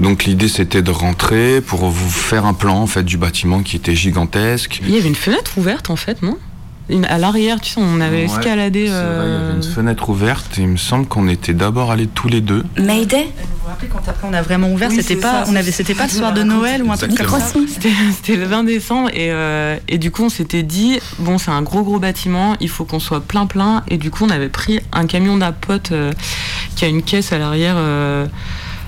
Donc l'idée c'était de rentrer pour vous faire un plan en fait du bâtiment qui était gigantesque. Il y avait une fenêtre ouverte en fait, non? À l'arrière, tu sais, on avait escaladé. il y avait une fenêtre ouverte. Et il me semble qu'on était d'abord allés tous les deux. Mayday? Vous vous rappelez quand après on a vraiment ouvert, c'était pas, on avait, c'était pas le soir de Noël ou un truc comme ça. C'était le 20 décembre et, euh, et du coup on s'était dit bon c'est un gros gros bâtiment, il faut qu'on soit plein plein et du coup on avait pris un camion d'apote euh, qui a une caisse à l'arrière euh,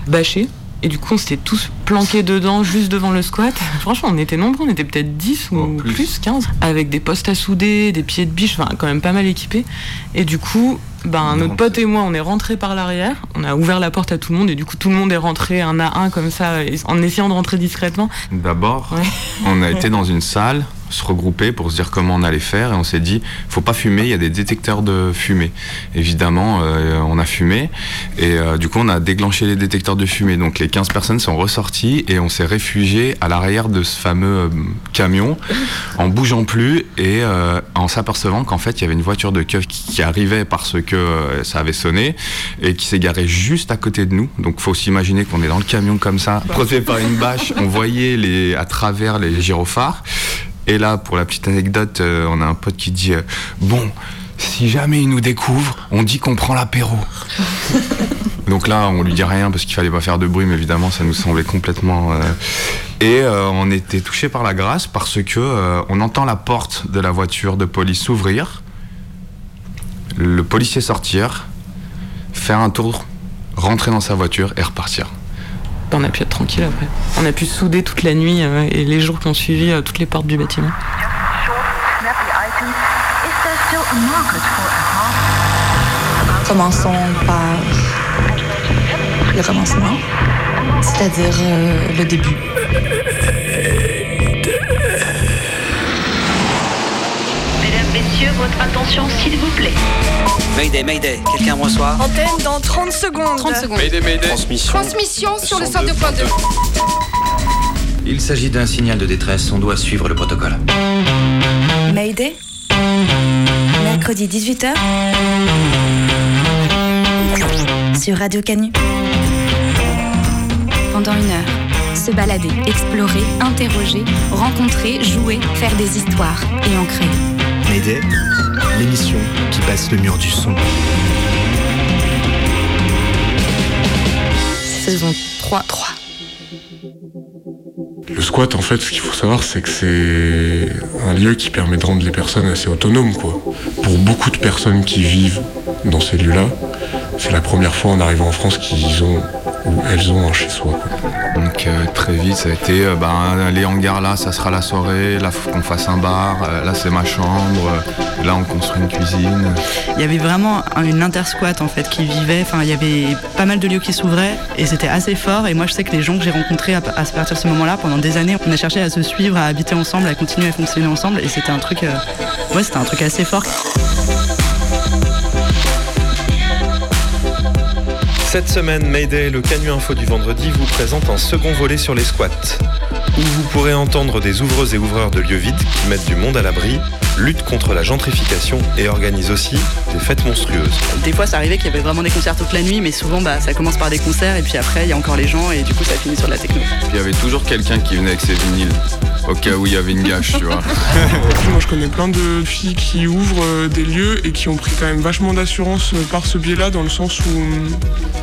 bâchée et du coup, on s'était tous planqués dedans, juste devant le squat. Franchement, on était nombreux, on était peut-être 10 ou plus. 15, avec des postes à souder, des pieds de biche, enfin, quand même pas mal équipés. Et du coup, ben, notre pote et moi, on est rentrés par l'arrière, on a ouvert la porte à tout le monde, et du coup, tout le monde est rentré un à un comme ça, en essayant de rentrer discrètement. D'abord, on a été dans une salle se regrouper pour se dire comment on allait faire et on s'est dit faut pas fumer, il y a des détecteurs de fumée. Évidemment, euh, on a fumé et euh, du coup on a déclenché les détecteurs de fumée. Donc les 15 personnes sont ressorties et on s'est réfugié à l'arrière de ce fameux euh, camion en bougeant plus et en s'apercevant qu'en fait il y avait une voiture de keuf qui, arrivait parce que ça avait sonné et qui s'est garée juste à côté de nous. Donc faut s'imaginer qu'on est dans le camion comme ça, protégé par une bâche, on voyait les, à travers les gyrophares et là, pour la petite anecdote, euh, on a un pote qui dit euh, Bon, si jamais il nous découvre, on dit qu'on prend l'apéro. Donc là, on lui dit rien parce qu'il fallait pas faire de bruit, mais évidemment, ça nous semblait complètement. Euh, et on était touché par la grâce parce que on entend la porte de la voiture de police s'ouvrir, le policier sortir, faire un tour, rentrer dans sa voiture et repartir on a pu être tranquille après. On a pu souder toute la nuit euh, et les jours qui ont suivi euh, toutes les portes du bâtiment. Commençons par le commencement, c'est-à-dire euh, le début. Votre attention, s'il vous plaît. Mayday, Mayday, quelqu'un me reçoit Antenne dans 30 secondes. 30 secondes. Mayday, Mayday. Transmission. Transmission sur le 102.2. Il s'agit d'un signal de détresse, on doit suivre le protocole. Mayday Mercredi 18h sur Radio Canu. Pendant une heure, se balader, explorer, interroger, rencontrer, jouer, faire des histoires et en créer. Mayday, l'émission qui passe le mur du son. Saison 3. 3. Le squat, en fait, ce qu'il faut savoir, c'est que c'est un lieu qui permet de rendre les personnes assez autonomes, quoi. Pour beaucoup de personnes qui vivent dans ces lieux-là, c'est la première fois en arrivant en France qu'ils ont ou elles ont un chez soi. Euh, très vite ça a été euh, ben, les hangars là ça sera la soirée, là faut qu'on fasse un bar, euh, là c'est ma chambre, là on construit une cuisine. Il y avait vraiment une intersquat en fait qui vivait, il y avait pas mal de lieux qui s'ouvraient et c'était assez fort et moi je sais que les gens que j'ai rencontrés à, partir de ce moment-là pendant des années on a cherché à se suivre, à habiter ensemble, à continuer à fonctionner ensemble et c'était un truc ouais c'était un truc assez fort. Cette semaine, Mayday, le Canu Info du vendredi, vous présente un second volet sur les squats, où vous pourrez entendre des ouvreuses et ouvreurs de lieux vides qui mettent du monde à l'abri, luttent contre la gentrification et organisent aussi des fêtes monstrueuses. Des fois, ça arrivait qu'il y avait vraiment des concerts toute la nuit, mais souvent, bah, ça commence par des concerts et puis après, il y a encore les gens et du coup, ça finit sur la techno. il y avait toujours quelqu'un qui venait avec ses vinyles au cas où il y avait une gâche, tu vois. Moi, je connais plein de filles qui ouvrent euh, des lieux et qui ont pris quand même vachement d'assurance euh, par ce biais-là, dans le sens où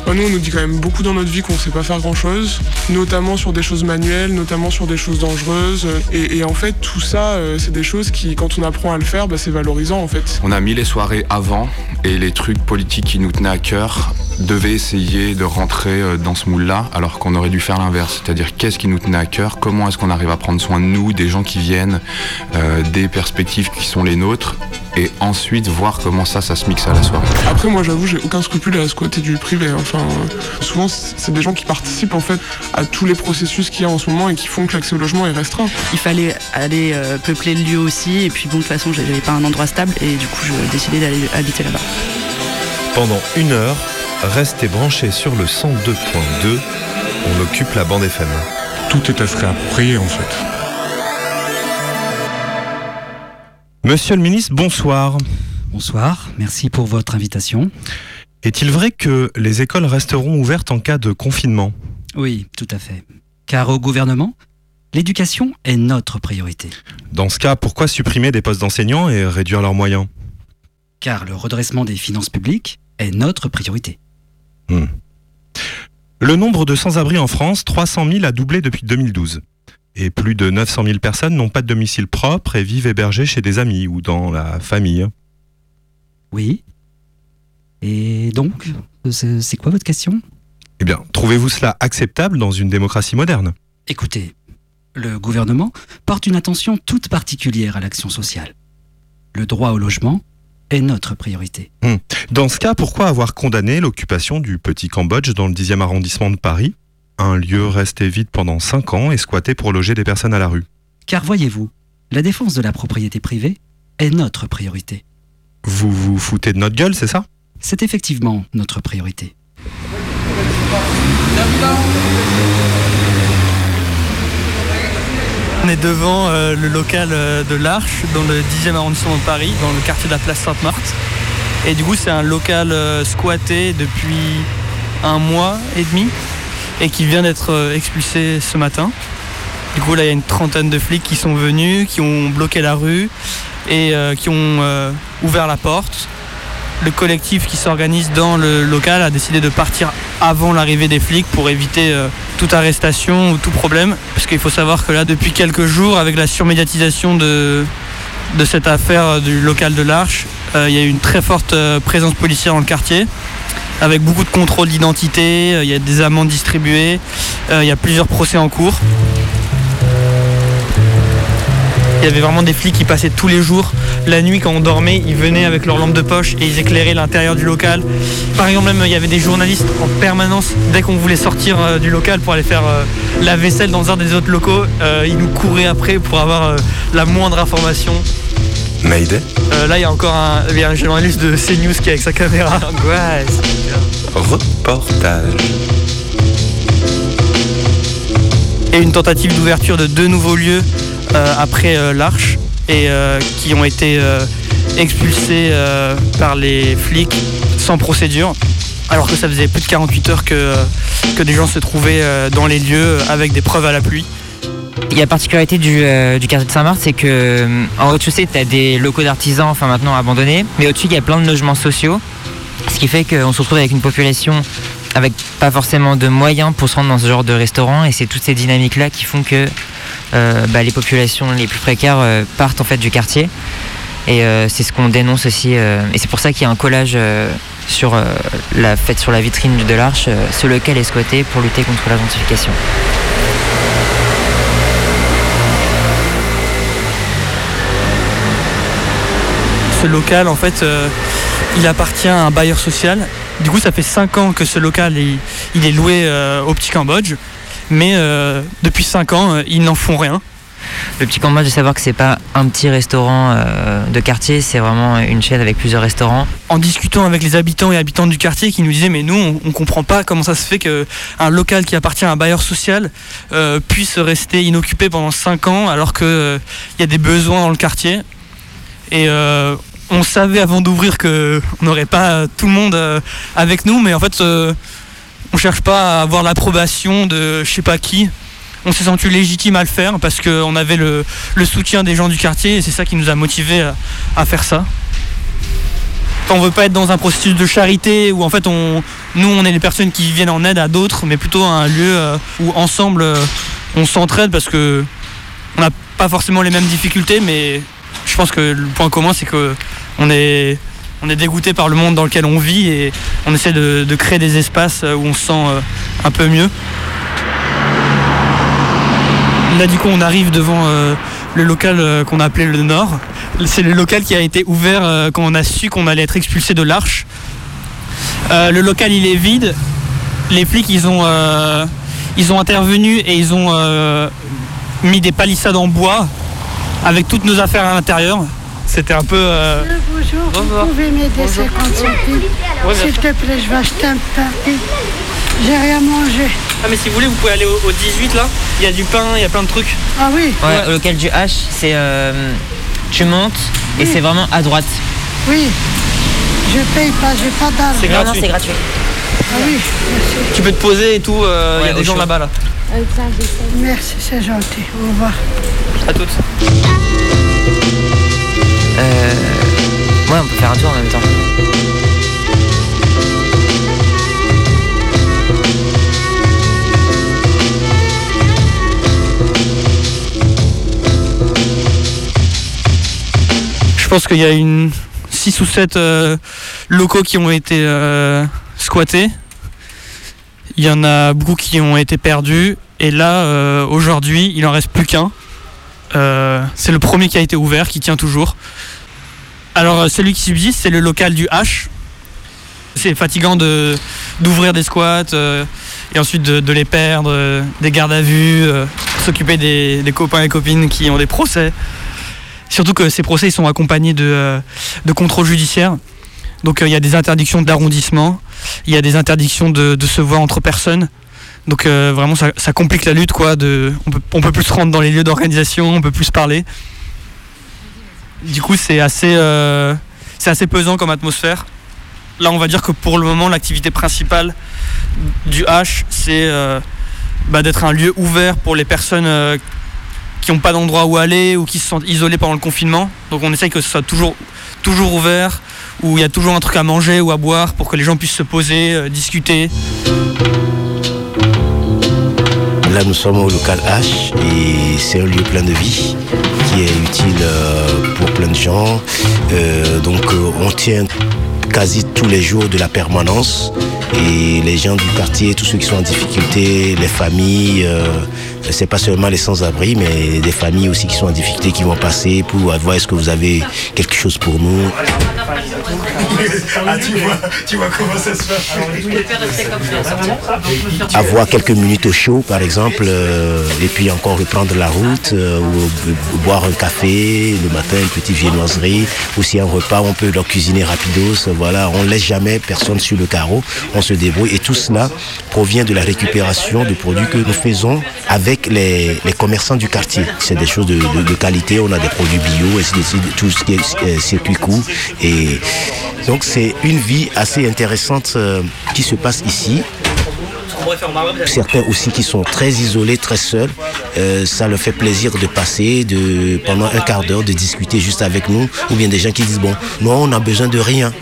bah, nous, on nous dit quand même beaucoup dans notre vie qu'on sait pas faire grand-chose, notamment sur des choses manuelles, notamment sur des choses dangereuses. Et, en fait, tout ça, euh, c'est des choses qui, quand on apprend à le faire, bah, c'est valorisant en fait. On a mis les soirées avant et les trucs politiques qui nous tenaient à cœur devaient essayer de rentrer dans ce moule-là, alors qu'on aurait dû faire l'inverse. C'est-à-dire, qu'est-ce qui nous tenait à cœur? Comment est-ce qu'on arrive à prendre soin de nous des gens qui viennent, euh, des perspectives qui sont les nôtres, et ensuite voir comment ça, ça se mixe à la soirée? Après, moi, j'avoue, j'ai aucun scrupule à squatter du privé. Enfin, souvent, c'est des gens qui participent en fait à tous les processus qu'il y a en ce moment et qui font que l'accès au logement est restreint. Il fallait aller euh, peupler le lieu aussi, et puis bon, de toute façon, j'avais pas un endroit stable, et du coup, je décidé d'aller habiter là-bas. Pendant une heure, restez branchés sur le 102.2. On occupe la bande FM. Tout est à se réapproprier en fait. Monsieur le ministre, bonsoir. Bonsoir, merci pour votre invitation. Est-il vrai que les écoles resteront ouvertes en cas de confinement? Oui, tout à fait. Car au gouvernement, l'éducation est notre priorité. Dans ce cas, pourquoi supprimer des postes d'enseignants et réduire leurs moyens? Car le redressement des finances publiques est notre priorité. Hmm. Le nombre de sans-abri en France, 300 000, a doublé depuis 2012. Et plus de 900 000 personnes n'ont pas de domicile propre et vivent hébergées chez des amis ou dans la famille. Oui. Et donc, c'est c'est quoi votre question? Eh bien, trouvez-vous cela acceptable dans une démocratie moderne? Écoutez, le gouvernement porte une attention toute particulière à l'action sociale. Le droit au logement est notre priorité. Hmm. Dans ce cas, pourquoi avoir condamné l'occupation du Petit Cambodge dans le 10e arrondissement de Paris? Un lieu resté vide pendant 5 ans et squatté pour loger des personnes à la rue. Car voyez-vous, la défense de la propriété privée est notre priorité. Vous vous foutez de notre gueule, c'est ça? C'est effectivement notre priorité. On est devant euh, le local euh, de l'Arche, dans le 10e arrondissement de Paris, dans le quartier de la place Sainte-Marthe. Et du coup, c'est un local euh, squatté depuis un mois et demi et qui vient d'être expulsé ce matin. Du coup, là, il y a une trentaine de flics qui sont venus, qui ont bloqué la rue et qui ont ouvert la porte. Le collectif qui s'organise dans le local a décidé de partir avant l'arrivée des flics pour éviter euh, toute arrestation ou tout problème. Parce qu'il faut savoir que là, depuis quelques jours, avec la surmédiatisation de, de cette affaire euh, du local de l'Arche, euh, il y a eu une très forte présence policière dans le quartier. Avec beaucoup de contrôles d'identité, il y a des amendes distribuées, il y a plusieurs procès en cours. Il y avait vraiment des flics qui passaient tous les jours. La nuit, quand on dormait, ils venaient avec leur lampe de poche et ils éclairaient l'intérieur du local. Par exemple, même il y avait des journalistes en permanence. Dès qu'on voulait sortir euh, du local pour aller faire euh, la vaisselle dans un des autres locaux, euh, ils nous couraient après pour avoir euh, la moindre information. Mayday Euh, là, il y a encore un, il y a un journaliste de CNews qui est avec sa caméra. Ouais, Reportage. et une tentative d'ouverture de deux nouveaux lieux après euh, l'Arche et euh, qui ont été euh, expulsés euh, par les flics sans procédure. Alors que ça faisait plus de 48 heures que, euh, que des gens se trouvaient euh, dans les lieux avec des preuves à la pluie. Il y a la particularité du, euh, quartier de Saint-Marthe, c'est que euh, en rez-de-chaussée, tu as des locaux d'artisans, enfin maintenant abandonnés, mais au-dessus, il y a plein de logements sociaux, ce qui fait qu'on se retrouve avec une population avec pas forcément de moyens pour se rendre dans ce genre de restaurant, et c'est toutes ces dynamiques-là qui font que euh, bah, les populations les plus précaires euh, partent en du quartier. Et euh, c'est ce qu'on dénonce aussi, euh, et c'est pour ça qu'il y a un collage euh, sur euh, la fête sur la vitrine de l'Arche, euh, ce local est squatté pour lutter contre la gentrification. Ce local, en fait, euh, il appartient à un bailleur social. Du coup, ça fait 5 ans que ce local il, est loué euh, au Petit Cambodge. Mais euh, depuis 5 ans, euh, ils n'en font rien. Le petit Cambodge, de savoir que c'est pas un petit restaurant euh, de quartier, c'est vraiment une chaîne avec plusieurs restaurants. En discutant avec les habitants et habitantes du quartier qui nous disaient mais nous on, on comprend pas comment ça se fait qu'un local qui appartient à un bailleur social euh, puisse rester inoccupé pendant 5 ans alors qu'il y a des besoins dans le quartier. Et on savait avant d'ouvrir que on n'aurait pas tout le monde avec nous, mais en fait on cherche pas à avoir l'approbation de je sais pas qui. On s'est senti légitime à le faire parce qu'on avait le, soutien des gens du quartier et c'est ça qui nous a motivés à, à faire ça. On veut pas être dans un processus de charité où en fait on, nous on est les personnes qui viennent en aide à d'autres, mais plutôt un lieu euh, où ensemble euh, on s'entraide parce que on n'a pas forcément les mêmes difficultés, mais je pense que le point commun c'est que on est on est dégoûté par le monde dans lequel on vit et on essaie de, créer des espaces où on se sent euh, un peu mieux. Là du coup on arrive devant euh, le local euh, qu'on a appelé le Nord. C'est le local qui a été ouvert euh, quand on a su qu'on allait être expulsé de l'Arche. Euh, le local il est vide. Les flics ils ont, euh, intervenu et ils ont euh, mis des palissades en bois avec toutes nos affaires à l'intérieur. C'était un peu... euh, Bonjour, Bonjour. vous pouvez m'aider Bonjour. 50 centimes Ouais, S'il te plaît, je vais acheter un papier. J'ai rien mangé. Ah mais si vous voulez vous pouvez aller au, au 18 là. Il y a du pain, il y a plein de trucs. Ah oui Ouais, local du H, c'est euh, tu montes et c'est vraiment à droite. Oui. Je paye pas, j'ai pas d'argent. Non, non, c'est gratuit. Ah oui, merci. Tu peux te poser et tout, il y a des gens là-bas là. Merci, c'est gentil. Au revoir. À toutes. Euh... Ouais, on peut faire un tour en même temps. Je pense qu'il y a une 6 ou 7 locaux qui ont été euh, squattés. Il y en a beaucoup qui ont été perdus. Et là, euh, aujourd'hui, il en reste plus qu'un. Euh, c'est le premier qui a été ouvert, qui tient toujours. Alors, celui qui subsiste, c'est le local du H. C'est fatigant d'ouvrir des squats et ensuite de, les perdre, des gardes à vue, s'occuper des, copains et copines qui ont des procès. Surtout que ces procès sont accompagnés de, euh, contrôles judiciaires. Donc euh, il y a des interdictions d'arrondissement, il y a des interdictions de se voir entre personnes. Donc euh, vraiment ça, complique la lutte quoi. On peut, plus se rendre dans les lieux d'organisation, on peut plus parler. Du coup c'est assez, c'est assez pesant comme atmosphère. Là on va dire que pour le moment l'activité principale du H c'est bah, d'être un lieu ouvert pour les personnes qui n'ont pas d'endroit où aller ou qui se sentent isolés pendant le confinement. Donc on essaye que ce soit toujours, toujours ouvert, où il y a toujours un truc à manger ou à boire pour que les gens puissent se poser, euh, discuter. Nous sommes au local H et c'est un lieu plein de vie qui est utile euh, pour plein de gens. Euh, donc on tient quasi tous les jours de la permanence et les gens du quartier, tous ceux qui sont en difficulté, les familles, euh, c'est pas seulement les sans-abri, mais des familles aussi qui sont en difficulté, qui vont passer pour voir est-ce que vous avez quelque chose pour nous. Ah, tu vois, tu vois comment ça se fait. Avoir quelques minutes au chaud, par exemple, euh, et puis encore reprendre la route, euh, ou boire un café le matin, une petite viennoiserie, aussi un repas, on peut leur cuisiner rapidos. Voilà, on laisse jamais personne sur le carreau, on se débrouille, et tout cela provient de la récupération de produits que nous faisons avec les, les commerçants du quartier. C'est des choses de, qualité, on a des produits bio, suite, tout ce qui est euh, circuit court, et donc c'est une vie assez intéressante euh, qui se passe ici. Certains aussi qui sont très isolés, très seuls, euh, ça leur fait plaisir de passer de, pendant un quart d'heure, de discuter juste avec nous. Ou bien des gens qui disent, bon, nous on a besoin de rien.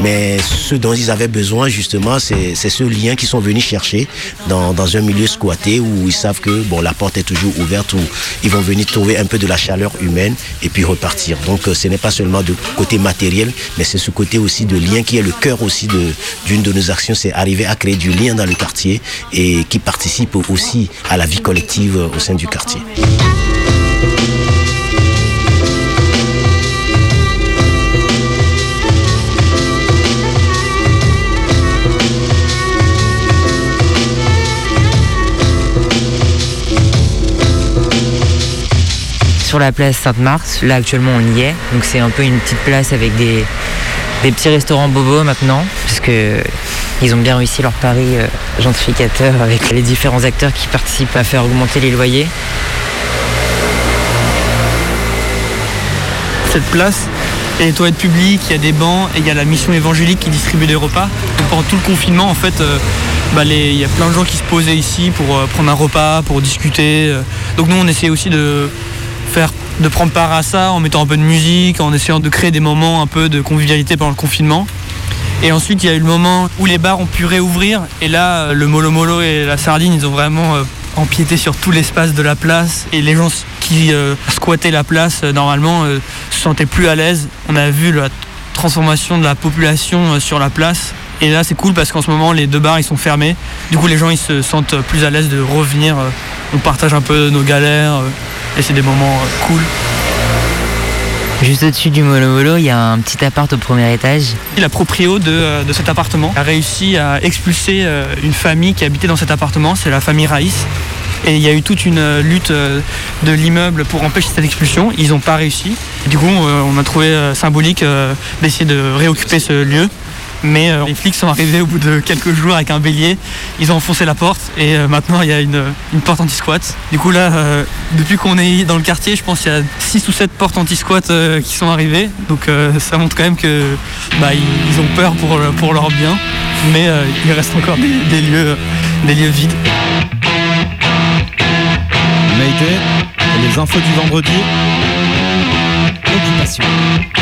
Mais ce dont ils avaient besoin, justement, c'est ce lien qu'ils sont venus chercher dans, un milieu squatté où ils savent que la porte est toujours ouverte, où ils vont venir trouver un peu de la chaleur humaine et puis repartir. Donc ce n'est pas seulement de côté matériel, mais c'est ce côté aussi de lien qui est le cœur aussi d'une de, de nos actions, c'est arriver à créer du lien dans le quartier et qui participe aussi à la vie collective au sein du quartier. La place Sainte-Mars. Là actuellement on y est, donc c'est un peu une petite place avec des, petits restaurants bobos maintenant, puisque ils ont bien réussi leur pari euh, gentrificateur avec les différents acteurs qui participent à faire augmenter les loyers. Cette place, il y a toilettes il y a des bancs et il y a la mission évangélique qui distribue des repas. Pendant tout le confinement, en fait, euh, bah il y a plein de gens qui se posaient ici pour euh, prendre un repas, pour discuter. Donc nous, on essayait aussi de de prendre part à ça en mettant un peu de musique, en essayant de créer des moments un peu de convivialité pendant le confinement. Et ensuite, il y a eu le moment où les bars ont pu réouvrir. Et là, euh, le Molo Molo et la Sardine, ils ont vraiment euh, empiété sur tout l'espace de la place. Et les gens qui euh, squattaient la place, normalement, se sentaient plus à l'aise. On a vu la transformation de la population sur la place. Et là, c'est cool parce qu'en ce moment, les deux bars, ils sont fermés. Du coup, les gens, ils se sentent plus à l'aise de revenir. euh, On partage un peu nos galères. euh, Et c'est des moments euh, cool. Juste au-dessus du Molo Molo, il y a un petit appart au premier étage. La proprio de, de cet appartement a réussi à expulser une famille qui habitait dans cet appartement, c'est la famille Raïs. Et il y a eu toute une lutte de l'immeuble pour empêcher cette expulsion. Ils n'ont pas réussi. Du coup, on a trouvé symbolique d'essayer de réoccuper ce lieu Mais euh, les flics sont arrivés au bout de quelques jours avec un bélier. Ils ont enfoncé la porte et euh, maintenant il y a une, une porte anti-squat. Du coup là, euh, depuis qu'on est dans le quartier, je pense qu'il y a 6 ou 7 portes anti-squat qui sont arrivées. Donc ça montre quand même que bah, ils, ont peur pour, pour leur bien. Mais il reste encore des, lieux, des lieux vides. Mayday, les infos du vendredi. Occupation. «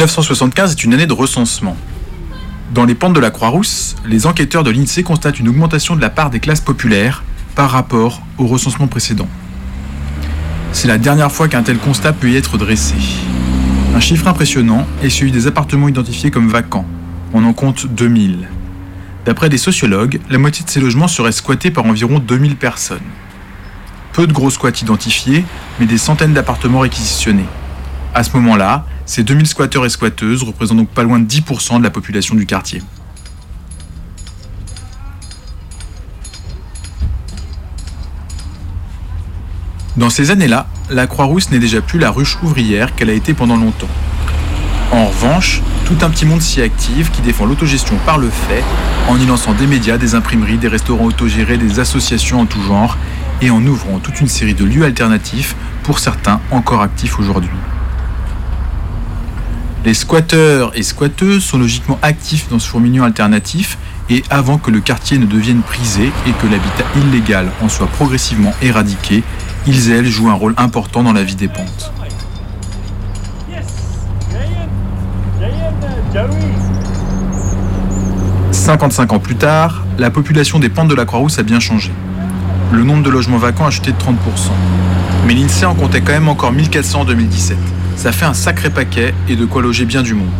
1975 est une année de recensement. Dans les pentes de la Croix-Rousse, les enquêteurs de l'INSEE constatent une augmentation de la part des classes populaires par rapport au recensement précédent. C'est la dernière fois qu'un tel constat peut y être dressé. Un chiffre impressionnant est celui des appartements identifiés comme vacants. On en compte 2000. D'après des sociologues, la moitié de ces logements seraient squattés par environ 2000 personnes. Peu de gros squats identifiés, mais des centaines d'appartements réquisitionnés. À ce moment-là, ces 2000 squatteurs et squatteuses représentent donc pas loin de 10% de la population du quartier. Dans ces années-là, la Croix-Rousse n'est déjà plus la ruche ouvrière qu'elle a été pendant longtemps. En revanche, tout un petit monde s'y active qui défend l'autogestion par le fait, en y lançant des médias, des imprimeries, des restaurants autogérés, des associations en tout genre, et en ouvrant toute une série de lieux alternatifs, pour certains encore actifs aujourd'hui. Les squatteurs et squatteuses sont logiquement actifs dans ce fourmillant alternatif et avant que le quartier ne devienne prisé et que l'habitat illégal en soit progressivement éradiqué, ils elles jouent un rôle important dans la vie des pentes. « 55 ans plus tard, la population des pentes de la Croix-Rousse a bien changé. Le nombre de logements vacants a chuté de 30%. Mais l'INSEE en comptait quand même encore 1400 en 2017. Ça fait un sacré paquet et de quoi loger bien du monde.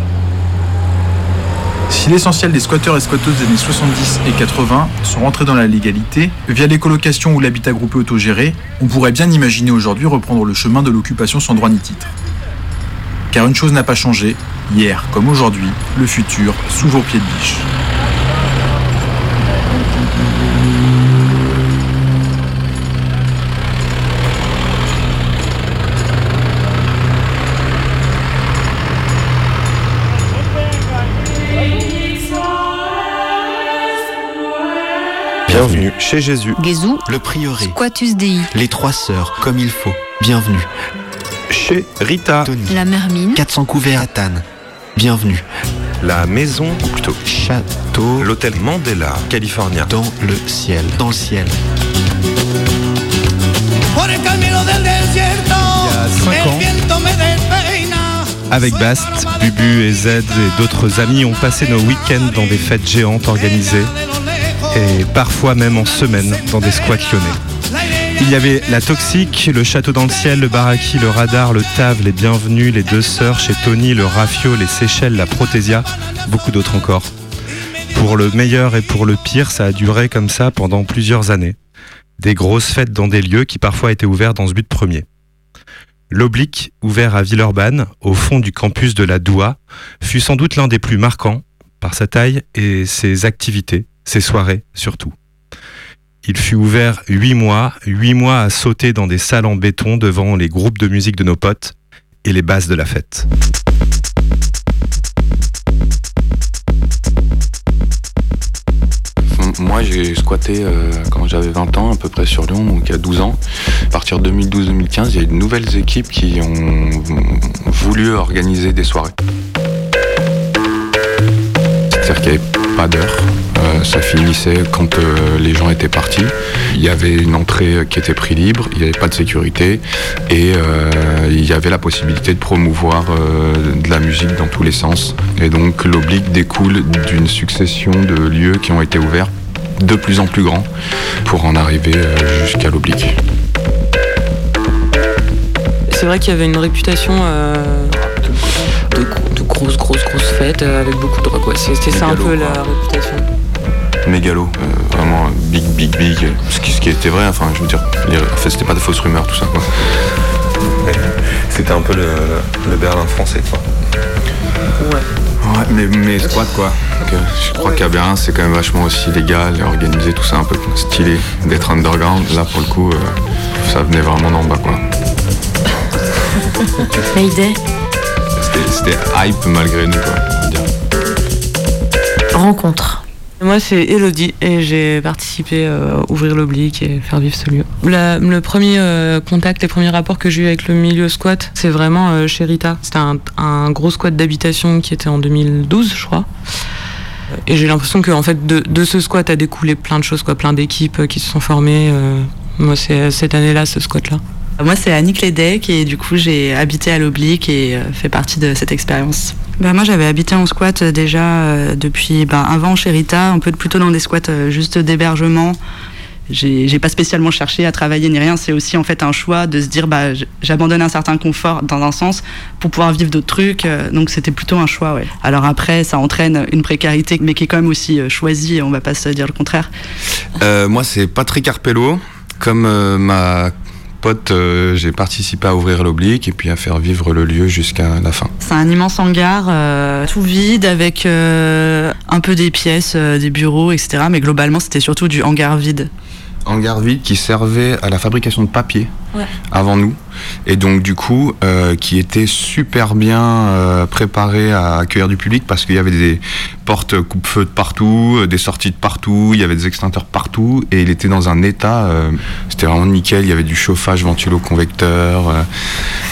Si l'essentiel des squatteurs et squatteuses des années 70 et 80 sont rentrés dans la légalité, via les colocations ou l'habitat groupé autogéré, on pourrait bien imaginer aujourd'hui reprendre le chemin de l'occupation sans droit ni titre. Car une chose n'a pas changé, hier comme aujourd'hui, le futur s'ouvre au pied de biche. Bienvenue chez Jésus. Gézou, Le prieuré. Quatus Dei, Les trois sœurs, comme il faut. Bienvenue. Chez Rita. la Mermine, 400 couverts à Tannes. Bienvenue. La maison, ou plutôt Château l'hôtel Mandela, California. dans le ciel. Dans le ciel. Il y a 5 ans, avec Bast, Bubu et Z et d'autres amis, on passé nos week-ends dans des fêtes géantes organisées et parfois même en semaine dans des squats lyonnais. Il y avait la Toxique, le Château dans le ciel, le Baraki, le Radar, le Tav, les Bienvenus, les Deux Sœurs, chez Tony, le Rafio, les Seychelles, la Protésia, beaucoup d'autres encore. Pour le meilleur et pour le pire, ça a duré comme ça pendant plusieurs années. Des grosses fêtes dans des lieux qui parfois étaient ouverts dans ce but premier. L'Oblique, ouvert à Villeurbanne, au fond du campus de la Doua, fut sans doute l'un des plus marquants par sa taille et ses activités, ses soirées surtout. Il fut ouvert huit mois, huit mois à sauter dans des salles en béton devant les groupes de musique de nos potes et les bases de la fête. Moi, j'ai squatté euh, quand j'avais 20 ans, à peu près sur Lyon, donc il y a 12 ans. À partir de 2012-2015, il y a eu de nouvelles équipes qui ont voulu organiser des soirées. C'est-à-dire qu'il n'y avait pas d'heure. Ça finissait quand euh, les gens étaient partis. Il y avait une entrée qui était prix libre, il n'y avait pas de sécurité et euh, il y avait la possibilité de promouvoir euh, de la musique dans tous les sens. Et donc l'oblique découle d'une succession de lieux qui ont été ouverts de plus en plus grands pour en arriver euh, jusqu'à l'oblique. C'est vrai qu'il y avait une réputation euh, de, de grosses, grosses, grosses fêtes euh, avec beaucoup de. C'était ça un peu quoi. la réputation. Mégalo, euh, vraiment big, big, big. Ce qui, ce qui était vrai, enfin, je veux dire, les- en fait, c'était pas de fausses rumeurs, tout ça, quoi. C'était un peu le, le Berlin français, quoi. Ouais, mais, mais squat quoi. Donc, euh, je crois qu'à Berlin c'est quand même vachement aussi légal et organisé, tout ça un peu stylé d'être underground. Là pour le coup, euh, ça venait vraiment d'en bas quoi. Mayday, C'était- C'était hype malgré nous quoi. on va dire. rencontre. Moi, c'est Elodie et j'ai participé euh, à ouvrir l'oblique et faire vivre ce lieu. Le premier euh, contact, les premiers rapports que j'ai eu avec le milieu squat, c'est vraiment euh, chez Rita. C'était un, gros squat d'habitation qui était en 2012, je crois. Et j'ai l'impression que fait, de, ce squat a découlé plein de choses, quoi, plein d'équipes qui se sont formées. moi, c'est cette année-là, ce squat-là. Moi, c'est Annick Ledec et du coup, j'ai habité à l'Oblique et euh, fait partie de cette expérience. Bah, moi, j'avais habité en squat euh, déjà euh, depuis ben, avant chez Rita, un peu plutôt dans des squats juste d'hébergement. J'ai pas spécialement cherché à travailler ni rien. C'est aussi en fait un choix de se dire bah j'abandonne un certain confort dans un sens pour pouvoir vivre d'autres trucs. Donc c'était plutôt un choix. Ouais. Alors après, ça entraîne une précarité, mais qui est quand même aussi choisie. On va pas se dire le contraire. Euh, moi c'est Patrick Arpello. Comme euh, ma euh, j'ai participé à ouvrir l'oblique et puis à faire vivre le lieu jusqu'à la fin. C'est un immense hangar, euh, tout vide, avec euh, un peu des pièces, des bureaux, etc. Mais globalement, c'était surtout du hangar vide. Hangar vide qui servait à la fabrication de papier Ouais. avant nous et donc du coup euh, qui était super bien euh, préparé à accueillir du public parce qu'il y avait des portes coupe-feu de partout, euh, des sorties de partout, il y avait des extincteurs partout et il était dans un état, euh, c'était vraiment nickel, il y avait du chauffage ventilo-convecteur, euh,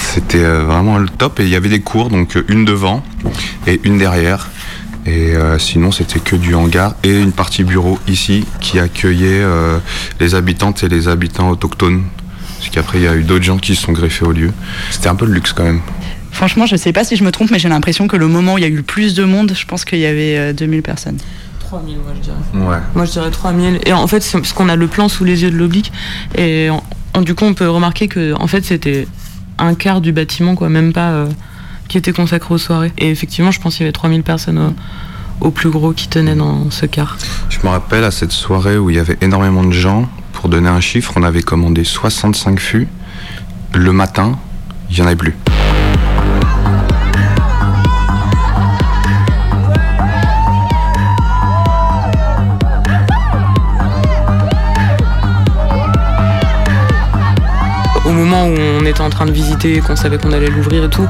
c'était vraiment le top et il y avait des cours donc une devant et une derrière. Et euh, sinon, c'était que du hangar et une partie bureau ici qui accueillait euh, les habitantes et les habitants autochtones. Parce qu'après, il y a eu d'autres gens qui se sont greffés au lieu. C'était un peu le luxe quand même. Franchement, je sais pas si je me trompe, mais j'ai l'impression que le moment où il y a eu le plus de monde, je pense qu'il y avait euh, 2000 personnes. 3000, moi je dirais. Ouais. Moi je dirais 3000. Et en fait, c'est parce qu'on a le plan sous les yeux de l'oblique. Et en- en- du coup, on peut remarquer que en fait, c'était un quart du bâtiment, quoi, même pas euh, qui était consacré aux soirées. Et effectivement, je pense qu'il y avait 3000 personnes au, au plus gros qui tenaient dans ce quart. Je me rappelle à cette soirée où il y avait énormément de gens. Pour donner un chiffre, on avait commandé 65 fûts. Le matin, il n'y en avait plus. au moment où on était en train de visiter qu'on savait qu'on allait l'ouvrir et tout,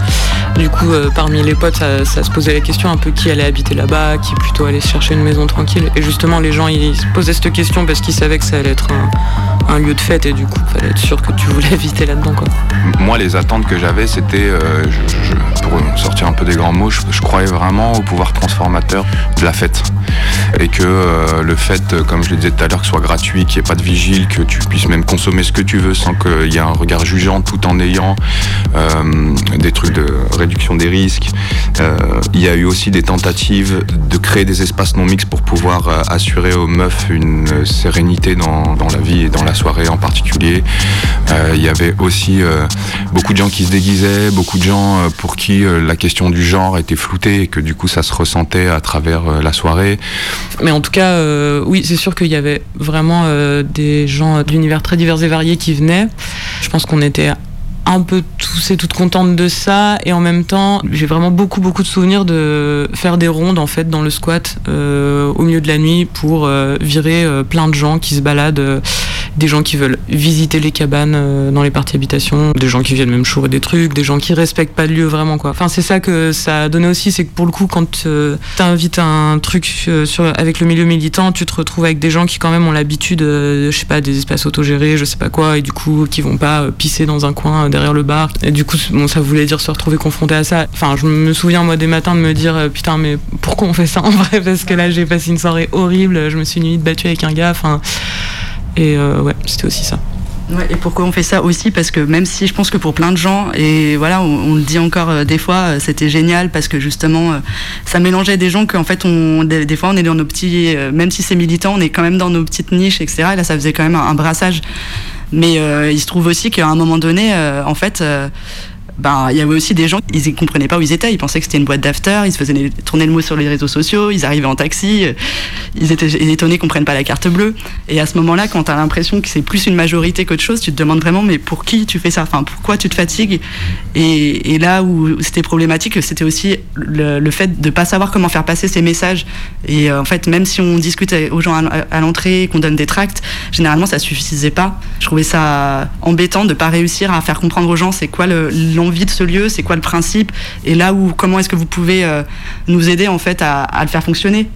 du coup, euh, parmi les potes, ça, se posait la question un peu qui allait habiter là-bas, qui plutôt allait se chercher une maison tranquille. Et justement, les gens, ils se posaient cette question parce qu'ils savaient que ça allait être un, lieu de fête et du coup, fallait être sûr que tu voulais habiter là-dedans. Quoi. Moi, les attentes que j'avais, c'était, euh, pour sortir un peu des grands mots, je, je, croyais vraiment au pouvoir transformateur de la fête. Et que euh, le fait, comme je le disais tout à l'heure, que ce soit gratuit, qu'il n'y ait pas de vigile, que tu puisses même consommer ce que tu veux sans qu'il y ait un regard jugeant tout en ayant euh, des trucs de réduction des risques. Euh, il y a eu aussi des tentatives de créer des espaces non mixtes pour pouvoir euh, assurer aux meufs une sérénité dans, dans, la vie et dans la soirée en particulier. Il y avait aussi beaucoup de gens qui se déguisaient, beaucoup de gens pour qui la question du genre était floutée et que du coup ça se ressentait à travers la soirée. Mais en tout cas, oui, c'est sûr qu'il y avait vraiment des gens d'univers très divers et variés qui venaient. Je pense qu'on était un peu tous et toutes contentes de ça. Et en même temps j'ai vraiment beaucoup beaucoup de souvenirs de faire des rondes en fait dans le squat euh, au milieu de la nuit pour euh, virer euh, plein de gens qui se baladent des gens qui veulent visiter les cabanes euh, dans les parties habitation des gens qui viennent même chourer des trucs des gens qui respectent pas le lieu vraiment quoi enfin c'est ça que ça a donné aussi c'est que pour le coup quand euh, t'invites un truc euh, avec le milieu militant tu te retrouves avec des gens qui quand même ont l'habitude je sais pas des espaces autogérés je sais pas quoi et du coup qui vont pas pisser dans un coin derrière le bar. Et du coup, ça voulait dire se retrouver confronté à ça. Enfin, je me souviens, moi, des matins de me dire, putain, mais pourquoi on fait ça en vrai? Parce que là, j'ai passé une soirée horrible, je me suis limite battue avec un gars. Enfin, et euh, ouais, c'était aussi ça. Et pourquoi on fait ça aussi? Parce que même si je pense que pour plein de gens, et voilà, on, le dit encore euh, des fois, euh, c'était génial parce que justement, ça mélangeait des gens qu'en fait, des, fois, on est dans nos petits, même si c'est militant, on est quand même dans nos petites niches, etc. Et là, ça faisait quand même un, brassage. Mais il se trouve aussi qu'à un moment donné, en fait, ben, il y avait aussi des gens, ils ne comprenaient pas où ils étaient, ils pensaient que c'était une boîte d'after, ils se faisaient tourner le mot sur les réseaux sociaux, ils arrivaient en taxi, ils étaient étonnés qu'on prenne pas la carte bleue. Et à ce moment-là, quand tu as l'impression que c'est plus une majorité qu'autre chose, tu te demandes vraiment, mais pour qui tu fais ça? Enfin, pourquoi tu te fatigues? Et, là où c'était problématique, c'était aussi le, fait de pas savoir comment faire passer ces messages. Et euh, en fait, même si on discute aux gens à, l'entrée, qu'on donne des tracts, généralement ça suffisait pas. Je trouvais ça embêtant de pas réussir à faire comprendre aux gens c'est quoi l'envie de ce lieu, c'est quoi le principe, et là où comment est-ce que vous pouvez euh, nous aider en fait à, à le faire fonctionner?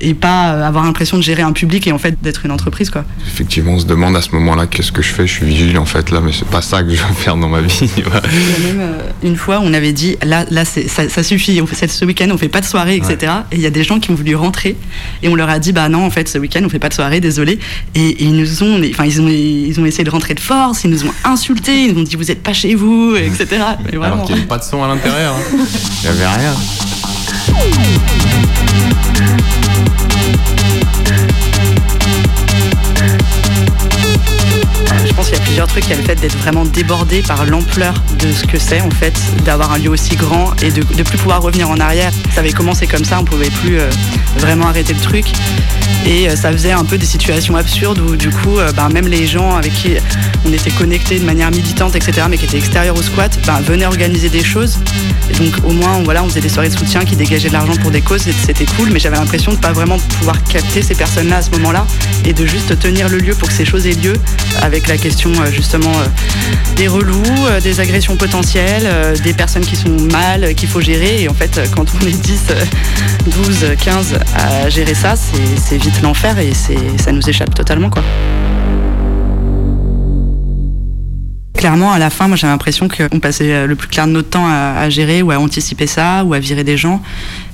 Et pas euh, avoir l'impression de gérer un public et en fait d'être une entreprise quoi. Effectivement, on se demande à ce moment-là qu'est-ce que je fais, je suis vigile en fait là, mais c'est pas ça que je veux faire dans ma vie. même euh, une fois, on avait dit là, là ça, ça, suffit, on fait, ce week-end on fait pas de soirée, etc. Ouais. Et il y a des gens qui ont voulu rentrer et on leur a dit bah non en fait ce week-end on fait pas de soirée, désolé. Et, et ils nous ont, enfin ils ont, ils ont essayé de rentrer de force, ils nous ont insultés, ils nous ont dit vous êtes pas chez vous, etc. Et vraiment. Alors qu'il n'y avait pas de son à l'intérieur, hein. il n'y avait rien. Pense qu'il y a plusieurs trucs. Il y a le fait d'être vraiment débordé par l'ampleur de ce que c'est en fait, d'avoir un lieu aussi grand et de ne plus pouvoir revenir en arrière. Ça avait commencé comme ça, on pouvait plus euh, vraiment arrêter le truc. Et euh, ça faisait un peu des situations absurdes où du coup, euh, ben, même les gens avec qui on était connectés de manière militante, etc., mais qui étaient extérieurs au squat, ben, venaient organiser des choses. Et donc au moins, on, voilà, on faisait des soirées de soutien qui dégageaient de l'argent pour des causes, c'était cool, mais j'avais l'impression de pas vraiment pouvoir capter ces personnes-là à ce moment-là et de juste tenir le lieu pour que ces choses aient lieu avec la euh, justement euh, des relous, euh, des agressions potentielles, des personnes qui sont mal, qu'il faut gérer. Et en fait, quand on est 10, 12, 15 à gérer ça, c'est vite l'enfer et ça nous échappe totalement. quoi. Clairement, à la fin, moi j'ai l'impression qu'on passait le plus clair de notre temps à, gérer ou à anticiper ça ou à virer des gens.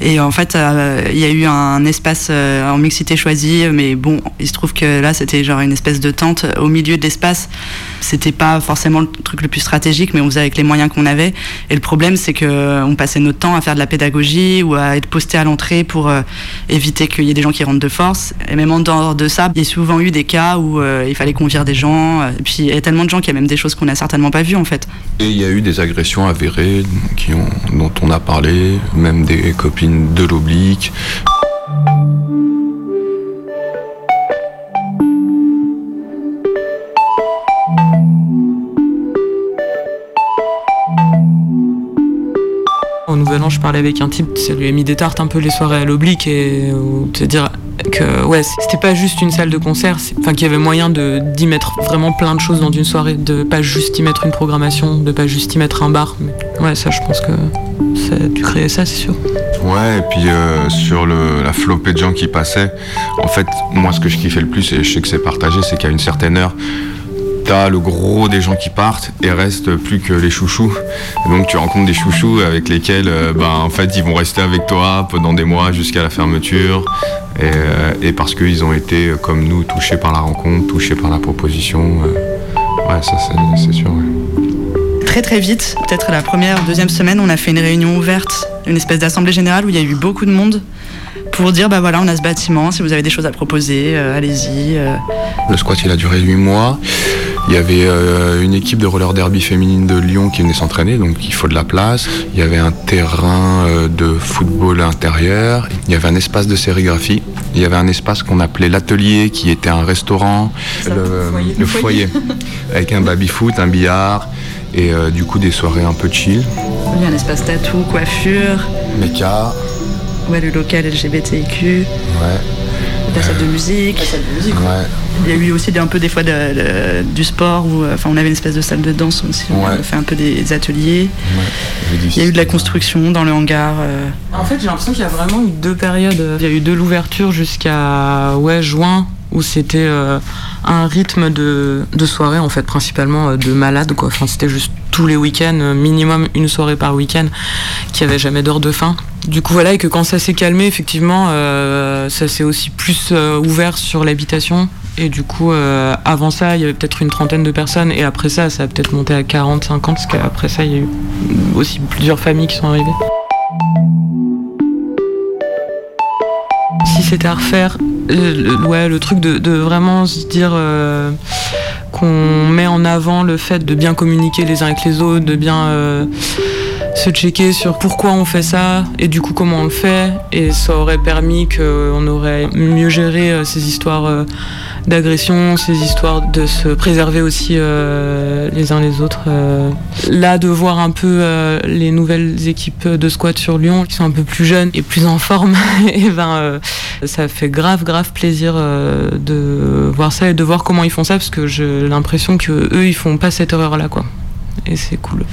Et en fait, euh, il y a eu un espace euh, en mixité choisi, mais bon, il se trouve que là c'était genre une espèce de tente au milieu de l'espace. C'était pas forcément le truc le plus stratégique, mais on faisait avec les moyens qu'on avait. Et le problème, c'est qu'on passait notre temps à faire de la pédagogie ou à être posté à l'entrée pour euh, éviter qu'il y ait des gens qui rentrent de force. Et même en dehors de ça, il y a souvent eu des cas où il fallait qu'on vire des gens. Et puis il y a tellement de gens qui a même des choses qu'on a n'a certainement pas vu en fait. Et il y a eu des agressions avérées qui ont, dont on a parlé, même des copines de l'oblique. Au Nouvel An, je parlais avec un type, ça lui a mis des tartes un peu les soirées à l'oblique et te dire que ouais, c'était pas juste une salle de concert, enfin qu'il y avait moyen d'y mettre vraiment plein de choses dans une soirée, de pas juste y mettre une programmation, de pas juste y mettre un bar. Mais ouais, ça, je pense que ça dû créer ça, c'est sûr. Ouais, et puis euh, sur le, la flopée de gens qui passaient, en fait, moi, ce que je kiffais le plus, et je sais que c'est partagé, c'est qu'à une certaine heure, t'as le gros des gens qui partent et reste plus que les chouchous. Et donc tu rencontres des chouchous avec lesquels euh, ben, en fait ils vont rester avec toi pendant des mois jusqu'à la fermeture. Et, euh, et parce qu'ils ont été euh, comme nous touchés par la rencontre, touchés par la proposition. euh, ouais, ça c'est- c'est sûr. ouais. Très très vite, peut-être la première, deuxième semaine, on a fait une réunion ouverte, une espèce d'assemblée générale où il y a eu beaucoup de monde pour dire bah voilà on a ce bâtiment, si vous avez des choses à proposer, euh, allez-y. euh. Le squat il a duré 8 mois. Il y avait euh, une équipe de roller derby féminine de Lyon qui venait s'entraîner, donc il faut de la place. Il y avait un terrain euh, de football intérieur. Il y avait un espace de sérigraphie. Il y avait un espace qu'on appelait l'atelier, qui était un restaurant, le, le foyer, avec un baby-foot, un billard et euh, du coup des soirées un peu chill. Il y a un espace tatou, coiffure, Méca, ouais, le local LGBTIQ, ouais, la salle de musique. ouais. Il y a eu aussi des- un peu des fois de- de- du sport où enfin on avait une espèce de salle de danse aussi. On Ouais. a fait un peu des ateliers. Il y a eu de la construction dans le hangar. euh. En fait, j'ai l'impression qu'il y a vraiment eu deux périodes. Il y a eu de l'ouverture jusqu'à ouais, juin, où c'était euh, un rythme de, de soirée, en fait, principalement euh, de malades. Quoi. Enfin, c'était juste tous les week-ends, euh, minimum une soirée par week-end, qui avait jamais d'heure de fin. Du coup, voilà, et que quand ça s'est calmé, effectivement, euh, ça s'est aussi plus euh, ouvert sur l'habitation. Et du coup, avant ça, il y avait peut-être une trentaine de personnes. Et après ça, ça a peut-être monté à 40, 50, parce qu'après ça, il y a eu aussi plusieurs familles qui sont arrivées. si c'était à refaire, ouais, le truc de, vraiment se dire qu'on met en avant le fait de bien communiquer les uns avec les autres, de bien euh, se checker sur pourquoi on fait ça et du coup comment on le fait. Et ça aurait permis qu'on aurait mieux géré euh, ces histoires euh, d'agression, ces histoires de se préserver aussi euh, les uns les autres. euh. Là, de voir un peu euh, les nouvelles équipes de squat sur Lyon qui sont un peu plus jeunes et plus en forme, et ben euh, ça fait grave grave plaisir euh, de voir ça et de voir comment ils font ça parce que j'ai l'impression que eux ils font pas cette erreur là quoi. Et c'est cool.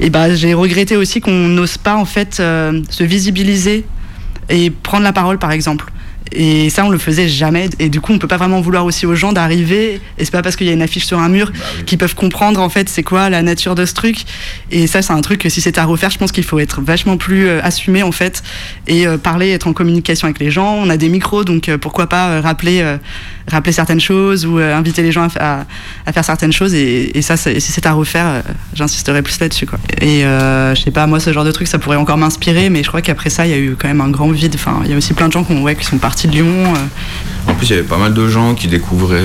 Et bah j'ai regretté aussi qu'on n'ose pas en fait euh, se visibiliser et prendre la parole par exemple. Et ça, on le faisait jamais. Et du coup, on peut pas vraiment vouloir aussi aux gens d'arriver. Et c'est pas parce qu'il y a une affiche sur un mur qu'ils peuvent comprendre en fait c'est quoi la nature de ce truc. Et ça, c'est un truc que si c'était à refaire, je pense qu'il faut être vachement plus euh, assumé en fait et euh, parler, être en communication avec les gens. On a des micros, donc euh, pourquoi pas rappeler, rappeler certaines choses ou euh, inviter les gens à, fa- à- à faire certaines choses. Et, ça, si c'est à refaire, euh, j'insisterai plus là-dessus quoi. Et euh, je sais pas, moi, ce genre de truc, ça pourrait encore m'inspirer, mais je crois qu'après ça, il y a eu quand même un grand vide. Enfin, il y a aussi plein de gens qui, ont- sont partis de Lyon. En plus, il y avait pas mal de gens qui découvraient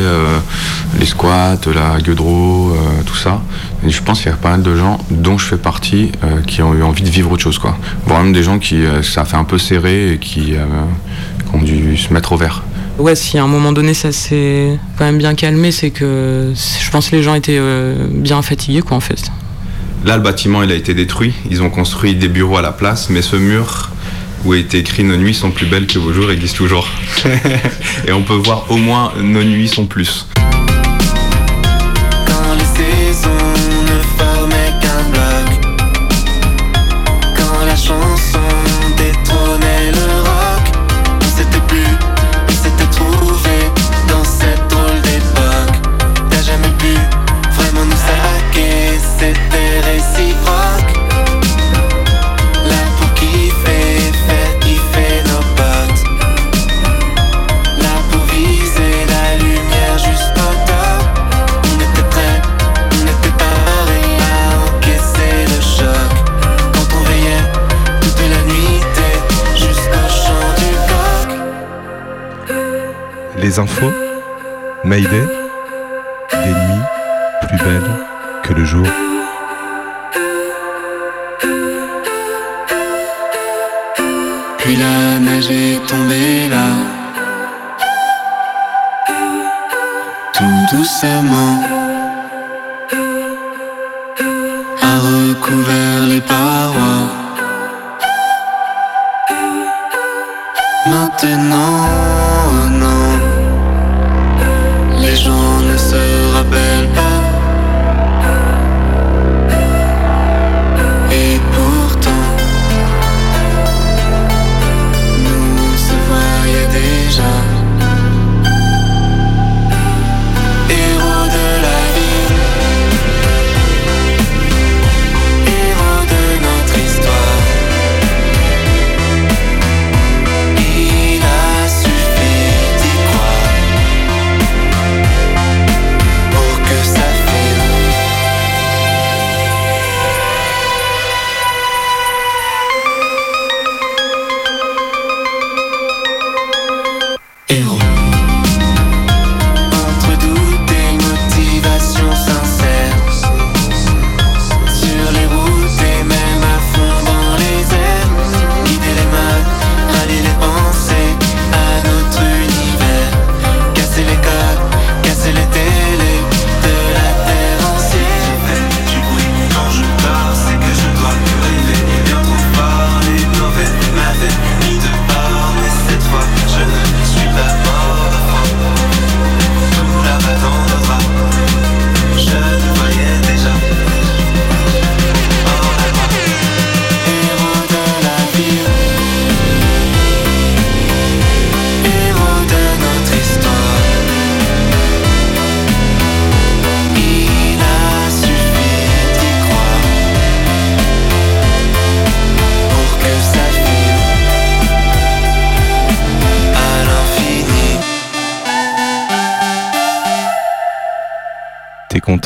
les squats, la gueudreau, tout ça. Et je pense qu'il y a pas mal de gens, dont je fais partie, qui ont eu envie de vivre autre chose, quoi. Voire même des gens qui, ça a fait un peu serré et qui ont dû se mettre au vert. Ouais, si à un moment donné ça s'est quand même bien calmé, c'est que je pense que les gens étaient euh, bien fatigués quoi en fait. Là, le bâtiment, il a été détruit. Ils ont construit des bureaux à la place, mais ce mur où était écrit Nos nuits sont plus belles que vos jours existe toujours. et on peut voir au moins Nos nuits sont plus. Les infos, Mayday, des nuits plus belles que le jour. Puis la neige est tombée là. Tout doucement.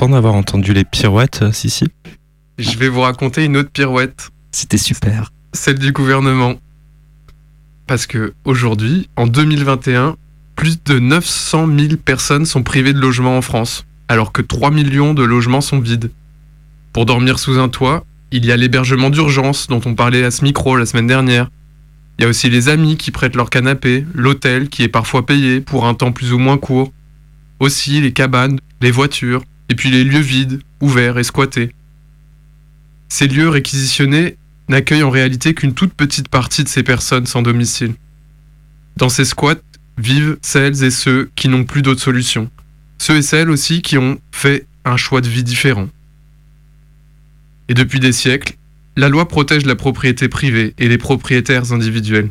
Content d'avoir entendu les pirouettes, euh, Sissi Je vais vous raconter une autre pirouette. C'était super. Celle du gouvernement. Parce que aujourd'hui, en 2021, plus de 900 000 personnes sont privées de logement en France, alors que 3 millions de logements sont vides. Pour dormir sous un toit, il y a l'hébergement d'urgence dont on parlait à ce micro la semaine dernière. Il y a aussi les amis qui prêtent leur canapé, l'hôtel qui est parfois payé pour un temps plus ou moins court. Aussi les cabanes, les voitures, et puis les lieux vides, ouverts et squattés. Ces lieux réquisitionnés n'accueillent en réalité qu'une toute petite partie de ces personnes sans domicile. Dans ces squats vivent celles et ceux qui n'ont plus d'autre solution. Ceux et celles aussi qui ont fait un choix de vie différent. Et depuis des siècles, la loi protège la propriété privée et les propriétaires individuels.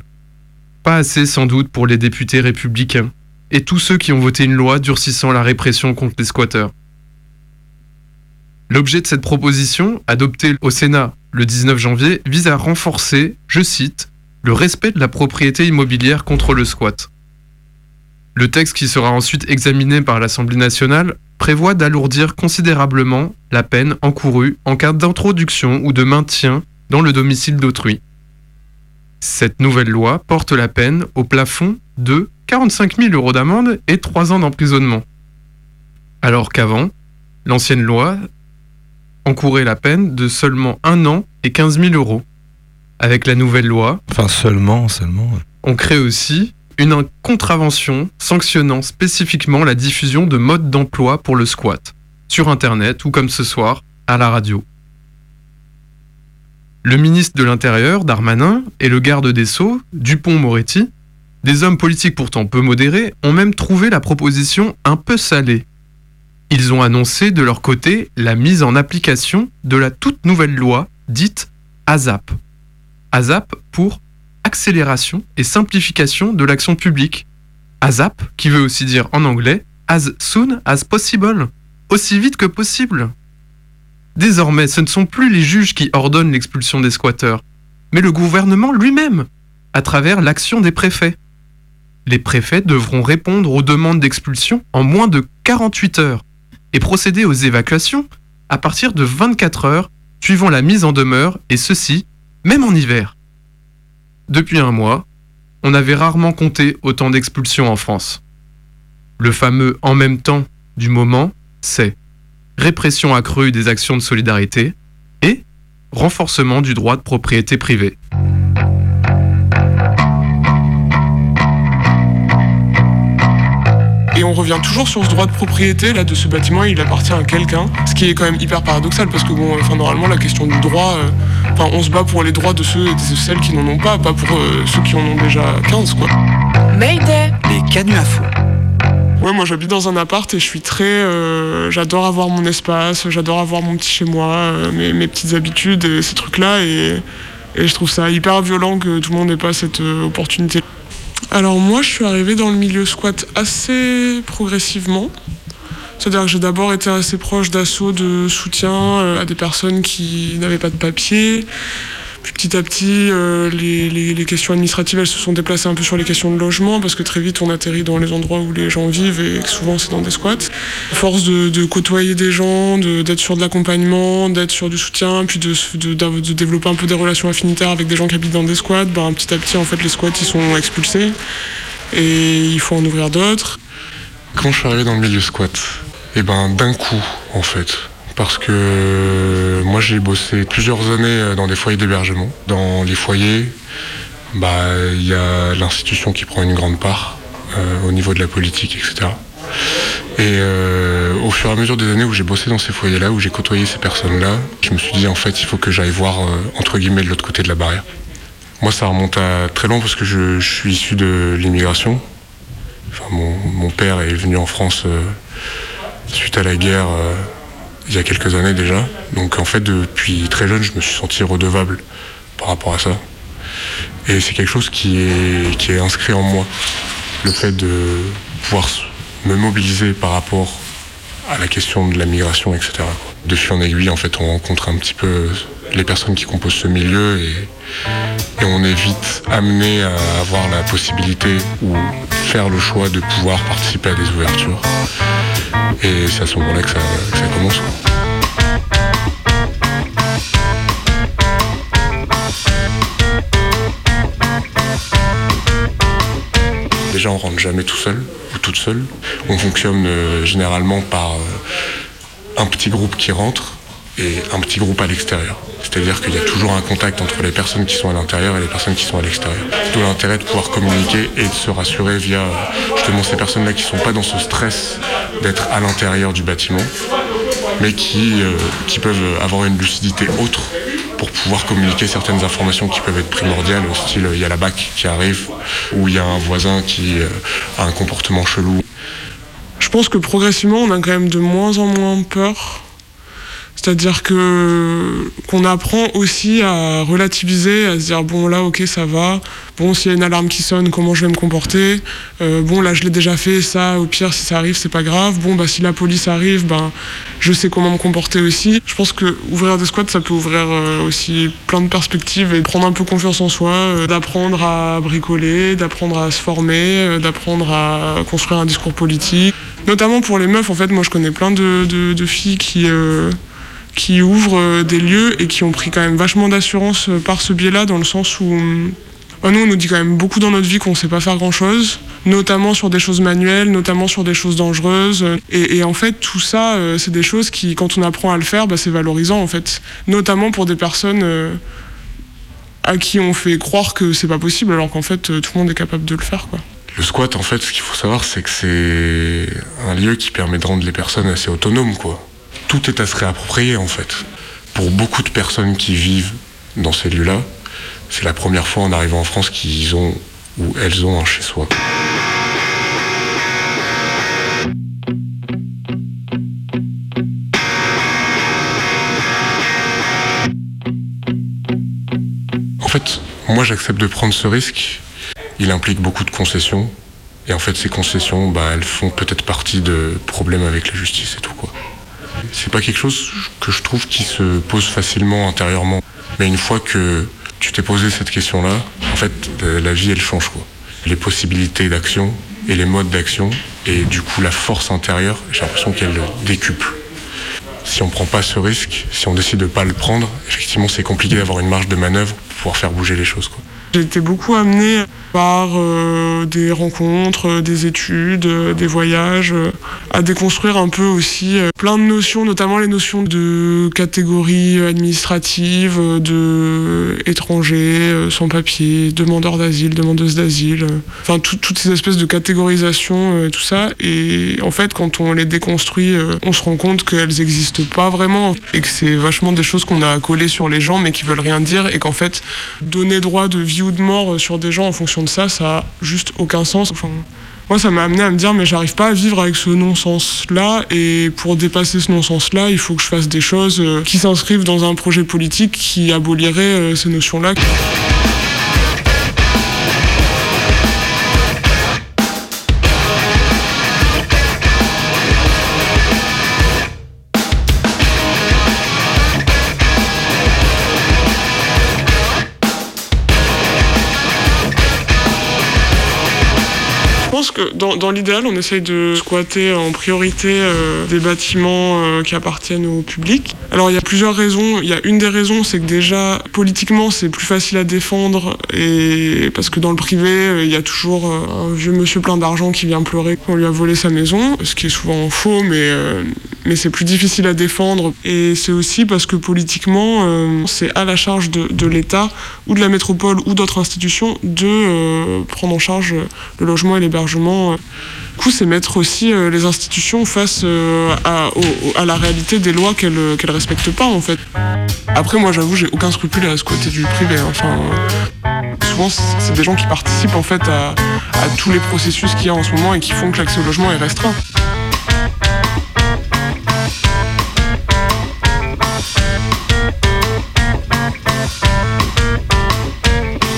Pas assez sans doute pour les députés républicains et tous ceux qui ont voté une loi durcissant la répression contre les squatteurs. L'objet de cette proposition, adoptée au Sénat le 19 janvier, vise à renforcer, je cite, le respect de la propriété immobilière contre le squat. Le texte qui sera ensuite examiné par l'Assemblée nationale prévoit d'alourdir considérablement la peine encourue en cas d'introduction ou de maintien dans le domicile d'autrui. Cette nouvelle loi porte la peine au plafond de 45 000 euros d'amende et 3 ans d'emprisonnement. Alors qu'avant, l'ancienne loi encourait la peine de seulement 1 an et 15 000 euros. Avec la nouvelle loi, Enfin, seulement, seulement. ouais. on crée aussi une contravention sanctionnant spécifiquement la diffusion de modes d'emploi pour le squat, sur Internet ou comme ce soir, à la radio. Le ministre de l'Intérieur, Darmanin, et le garde des Sceaux, Dupont-Moretti, des hommes politiques pourtant peu modérés, ont même trouvé la proposition un peu salée. Ils ont annoncé de leur côté la mise en application de la toute nouvelle loi dite ASAP. ASAP pour accélération et simplification de l'action publique. ASAP, qui veut aussi dire en anglais as soon as possible, aussi vite que possible. Désormais, ce ne sont plus les juges qui ordonnent l'expulsion des squatteurs, mais le gouvernement lui-même, à travers l'action des préfets. Les préfets devront répondre aux demandes d'expulsion en moins de 48 heures et procéder aux évacuations à partir de 24 heures suivant la mise en demeure, et ceci, même en hiver. Depuis un mois, on avait rarement compté autant d'expulsions en France. Le fameux en même temps du moment, c'est répression accrue des actions de solidarité et renforcement du droit de propriété privée. On revient toujours sur ce droit de propriété là de ce bâtiment, il appartient à quelqu'un, ce qui est quand même hyper paradoxal parce que bon, enfin normalement la question du droit, euh, enfin on se bat pour les droits de ceux et de celles qui n'en ont pas, pas pour euh, ceux qui en ont déjà 15 quoi. Mayday Les canuts info. Ouais, moi j'habite dans un appart et je suis très. euh, j'adore avoir mon espace, j'adore avoir mon petit chez moi, euh, mes, mes petites habitudes et ces trucs-là. Et, et je trouve ça hyper violent que tout le monde n'ait pas cette euh, opportunité. Alors moi je suis arrivé dans le milieu squat assez progressivement. C'est-à-dire que j'ai d'abord été assez proche d'assauts de soutien euh, à des personnes qui n'avaient pas de papier. Petit à petit, euh, les, questions administratives, se sont déplacées un peu sur les questions de logement, parce que très vite, on atterrit dans les endroits où les gens vivent, et souvent, c'est dans des squats. Force de, de côtoyer des gens, de- d'être sur de l'accompagnement, d'être sur du soutien, puis de, de- de développer un peu des relations affinitaires avec des gens qui habitent dans des squats, ben, petit à petit, en fait, les squats, sont expulsés, et il faut en ouvrir d'autres. Quand je suis arrivé dans le milieu squat, et ben d'un coup en fait, parce que moi j'ai bossé plusieurs années euh, dans des foyers d'hébergement. Dans les foyers, bah il y a l'institution qui prend une grande part euh, au niveau de la politique, etc. Et euh, au fur et à mesure des années où j'ai bossé dans ces foyers-là, où j'ai côtoyé ces personnes-là, je me suis dit en fait il faut que j'aille voir euh, entre guillemets de l'autre côté de la barrière. Moi ça remonte à très loin parce que je, suis issu de l'immigration. Mon, père est venu en France euh, suite à la guerre euh, il y a quelques années déjà. Donc en fait depuis très jeune je me suis senti redevable par rapport à ça. Et c'est quelque chose qui est, inscrit en moi. Le fait de pouvoir me mobiliser par rapport à la question de la migration, etc. De fil en aiguille, en fait, on rencontre un petit peu les personnes qui composent ce milieu et, et on est vite amené à avoir la possibilité ou faire le choix de pouvoir participer à des ouvertures. Et c'est à ce moment-là que ça, commence. Déjà, on rentre jamais tout seul ou toute seule. On fonctionne euh, généralement par euh, un petit groupe qui rentre et un petit groupe à l'extérieur. C'est-à-dire qu'il y a toujours un contact entre les personnes qui sont à l'intérieur et les personnes qui sont à l'extérieur. D'où l'intérêt de pouvoir communiquer et de se rassurer via justement ces personnes-là qui ne sont pas dans ce stress d'être à l'intérieur du bâtiment, mais qui, euh, qui peuvent avoir une lucidité autre pour pouvoir communiquer certaines informations qui peuvent être primordiales, au style il y a la BAC qui arrive, ou il y a un voisin qui euh, a un comportement chelou. Je pense que progressivement, on a quand même de moins en moins peur. C'est-à-dire que qu'on apprend aussi à relativiser, à se dire bon là ok ça va, bon s'il y a une alarme qui sonne comment je vais me comporter, Euh, bon là je l'ai déjà fait, ça au pire si ça arrive c'est pas grave, bon bah si la police arrive ben je sais comment me comporter aussi. Je pense que ouvrir des squats ça peut ouvrir euh, aussi plein de perspectives et prendre un peu confiance en soi, euh, d'apprendre à bricoler, d'apprendre à se former, d'apprendre à construire un discours politique. Notamment pour les meufs en fait moi je connais plein de, filles qui qui ouvrent euh, des lieux et qui ont pris quand même vachement d'assurance euh, par ce biais-là, dans le sens où bah, nous, on nous dit quand même beaucoup dans notre vie qu'on sait pas faire grand-chose, notamment sur des choses manuelles, notamment sur des choses dangereuses. Et, en fait, tout ça, euh, c'est des choses qui, quand on apprend à le faire, bah, c'est valorisant, en fait. Notamment pour des personnes euh, à qui on fait croire que c'est pas possible, alors qu'en fait, euh, tout le monde est capable de le faire, quoi. Le squat, en fait, ce qu'il faut savoir, c'est que c'est un lieu qui permet de rendre les personnes assez autonomes, quoi. Tout est à se réapproprier, en fait. Pour beaucoup de personnes qui vivent dans ces lieux-là, c'est la première fois en arrivant en France qu'ils ont ou elles ont un chez-soi. En fait, moi j'accepte de prendre ce risque. Il implique beaucoup de concessions. Et en fait, ces concessions, bah, elles font peut-être partie de problèmes avec la justice et tout quoi. C'est pas quelque chose que je trouve qui se pose facilement intérieurement. Mais une fois que tu t'es posé cette question-là, en fait, euh, la vie elle change quoi. Les possibilités d'action et les modes d'action et du coup la force intérieure, j'ai l'impression qu'elle décuple. Si on prend pas ce risque, si on décide de pas le prendre, effectivement c'est compliqué d'avoir une marge de manœuvre pour pouvoir faire bouger les choses quoi. J'ai été beaucoup amenée par euh, des rencontres, euh, des études, euh, des voyages, à déconstruire un peu aussi plein de notions, notamment les notions de catégories administratives, de étrangers, euh, sans-papiers, demandeurs d'asile, demandeuses d'asile, enfin tout- toutes ces espèces de catégorisation, euh, tout ça. Et en fait, quand on les déconstruit, on se rend compte qu'elles n'existent pas vraiment et que c'est vachement des choses qu'on a collées sur les gens mais qui veulent rien dire et qu'en fait, donner droit de vie ou de mort sur des gens en fonction ça, ça a juste aucun sens. Moi, ça m'a amené à me dire, mais j'arrive pas à vivre avec ce non-sens-là, et pour dépasser ce non-sens-là, il faut que je fasse des choses euh, qui s'inscrivent dans un projet politique qui abolirait euh, ces notions-là. Dans, l'idéal, on essaye de squatter en priorité euh, des bâtiments euh, qui appartiennent au public. Alors il y a plusieurs raisons. Il y a une des raisons, c'est que déjà politiquement c'est plus facile à défendre et parce que dans le privé euh, il y a toujours un vieux monsieur plein d'argent qui vient pleurer qu'on lui a volé sa maison, ce qui est souvent faux, mais mais c'est plus difficile à défendre. Et c'est aussi parce que politiquement euh, c'est à la charge de, l'État ou de la métropole ou d'autres institutions de euh, prendre en charge le logement et l'hébergement. Du coup, c'est mettre aussi euh, les institutions face euh, à, la réalité des lois qu'elles qu'elles respectent pas, en fait. Après, moi, j'avoue, j'ai aucun scrupule à ce côté du privé. hein. Enfin, euh, souvent, c'est des gens qui participent en fait à tous les processus qu'il y a en ce moment et qui font que l'accès au logement est restreint.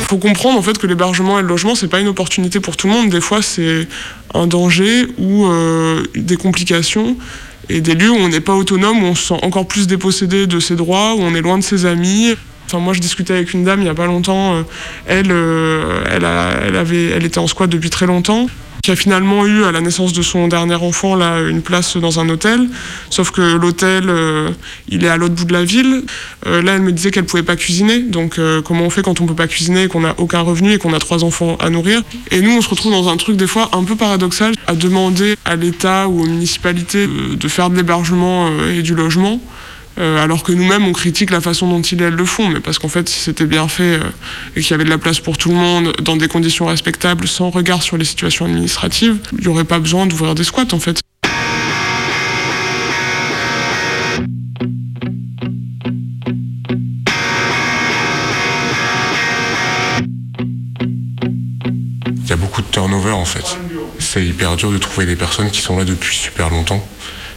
Faut comprendre en fait que l'hébergement et le logement c'est pas une opportunité pour tout le monde. Des fois c'est un danger ou euh, des complications et des lieux où on n'est pas autonome, où on se sent encore plus dépossédé de ses droits, où on est loin de ses amis. Enfin, moi, je discutais avec une dame il y a pas longtemps. euh, elle, euh, elle, avait, elle était en squat depuis très longtemps qui a finalement eu à la naissance de son dernier enfant là une place dans un hôtel. Sauf que l'hôtel euh, il est à l'autre bout de la ville. Là elle me disait qu'elle pouvait pas cuisiner. Donc comment on fait quand on peut pas cuisiner et qu'on n'a aucun revenu et qu'on a trois enfants à nourrir? Et nous on se retrouve dans un truc des fois un peu paradoxal à demander à l'État ou aux municipalités de faire de l'hébergement et du logement euh, alors que nous-mêmes, on critique la façon dont ils le font, mais parce qu'en fait, si c'était bien fait euh, et qu'il y avait de la place pour tout le monde, dans des conditions respectables, sans regard sur les situations administratives, il n'y aurait pas besoin d'ouvrir des squats, en fait. Il y a beaucoup de turnover en fait. C'est hyper dur de trouver des personnes qui sont là depuis super longtemps.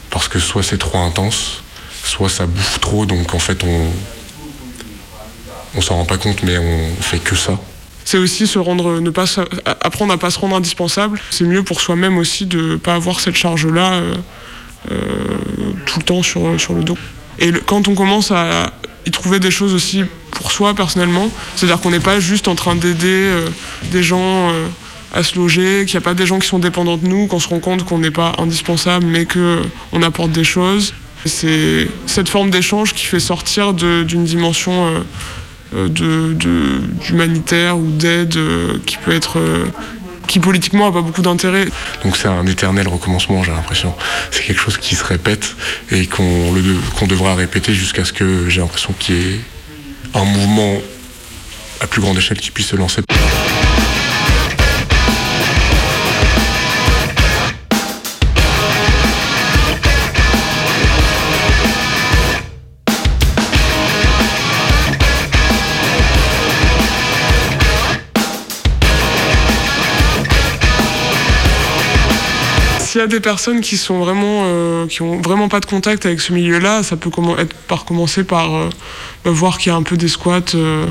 Parce que soit c'est trop intense, soit ça bouffe trop, donc en fait on. On s'en rend pas compte, mais on fait que ça. C'est aussi se rendre, ne pas, apprendre à pas se rendre indispensable. C'est mieux pour soi-même aussi de pas avoir cette charge-là euh, euh, tout le temps sur, sur le dos. Et quand on commence à y trouver des choses aussi pour soi personnellement, c'est-à-dire qu'on n'est pas juste en train d'aider euh, des gens à se loger, qu'il n'y a pas des gens qui sont dépendants de nous, qu'on se rend compte qu'on n'est pas indispensable, mais qu'on apporte des choses. C'est cette forme d'échange qui fait sortir d'une dimension euh, euh, d'humanitaire ou d'aide euh, qui peut être qui politiquement a pas beaucoup d'intérêt. Donc c'est un éternel recommencement, j'ai l'impression. C'est quelque chose qui se répète et qu'on devra répéter jusqu'à ce que j'ai l'impression qu'il y ait un mouvement à plus grande échelle qui puisse se lancer. Y a des personnes qui sont vraiment euh, qui ont vraiment pas de contact avec ce milieu-là, ça peut être par commencer par euh, bah, voir qu'il y a un peu des squats euh,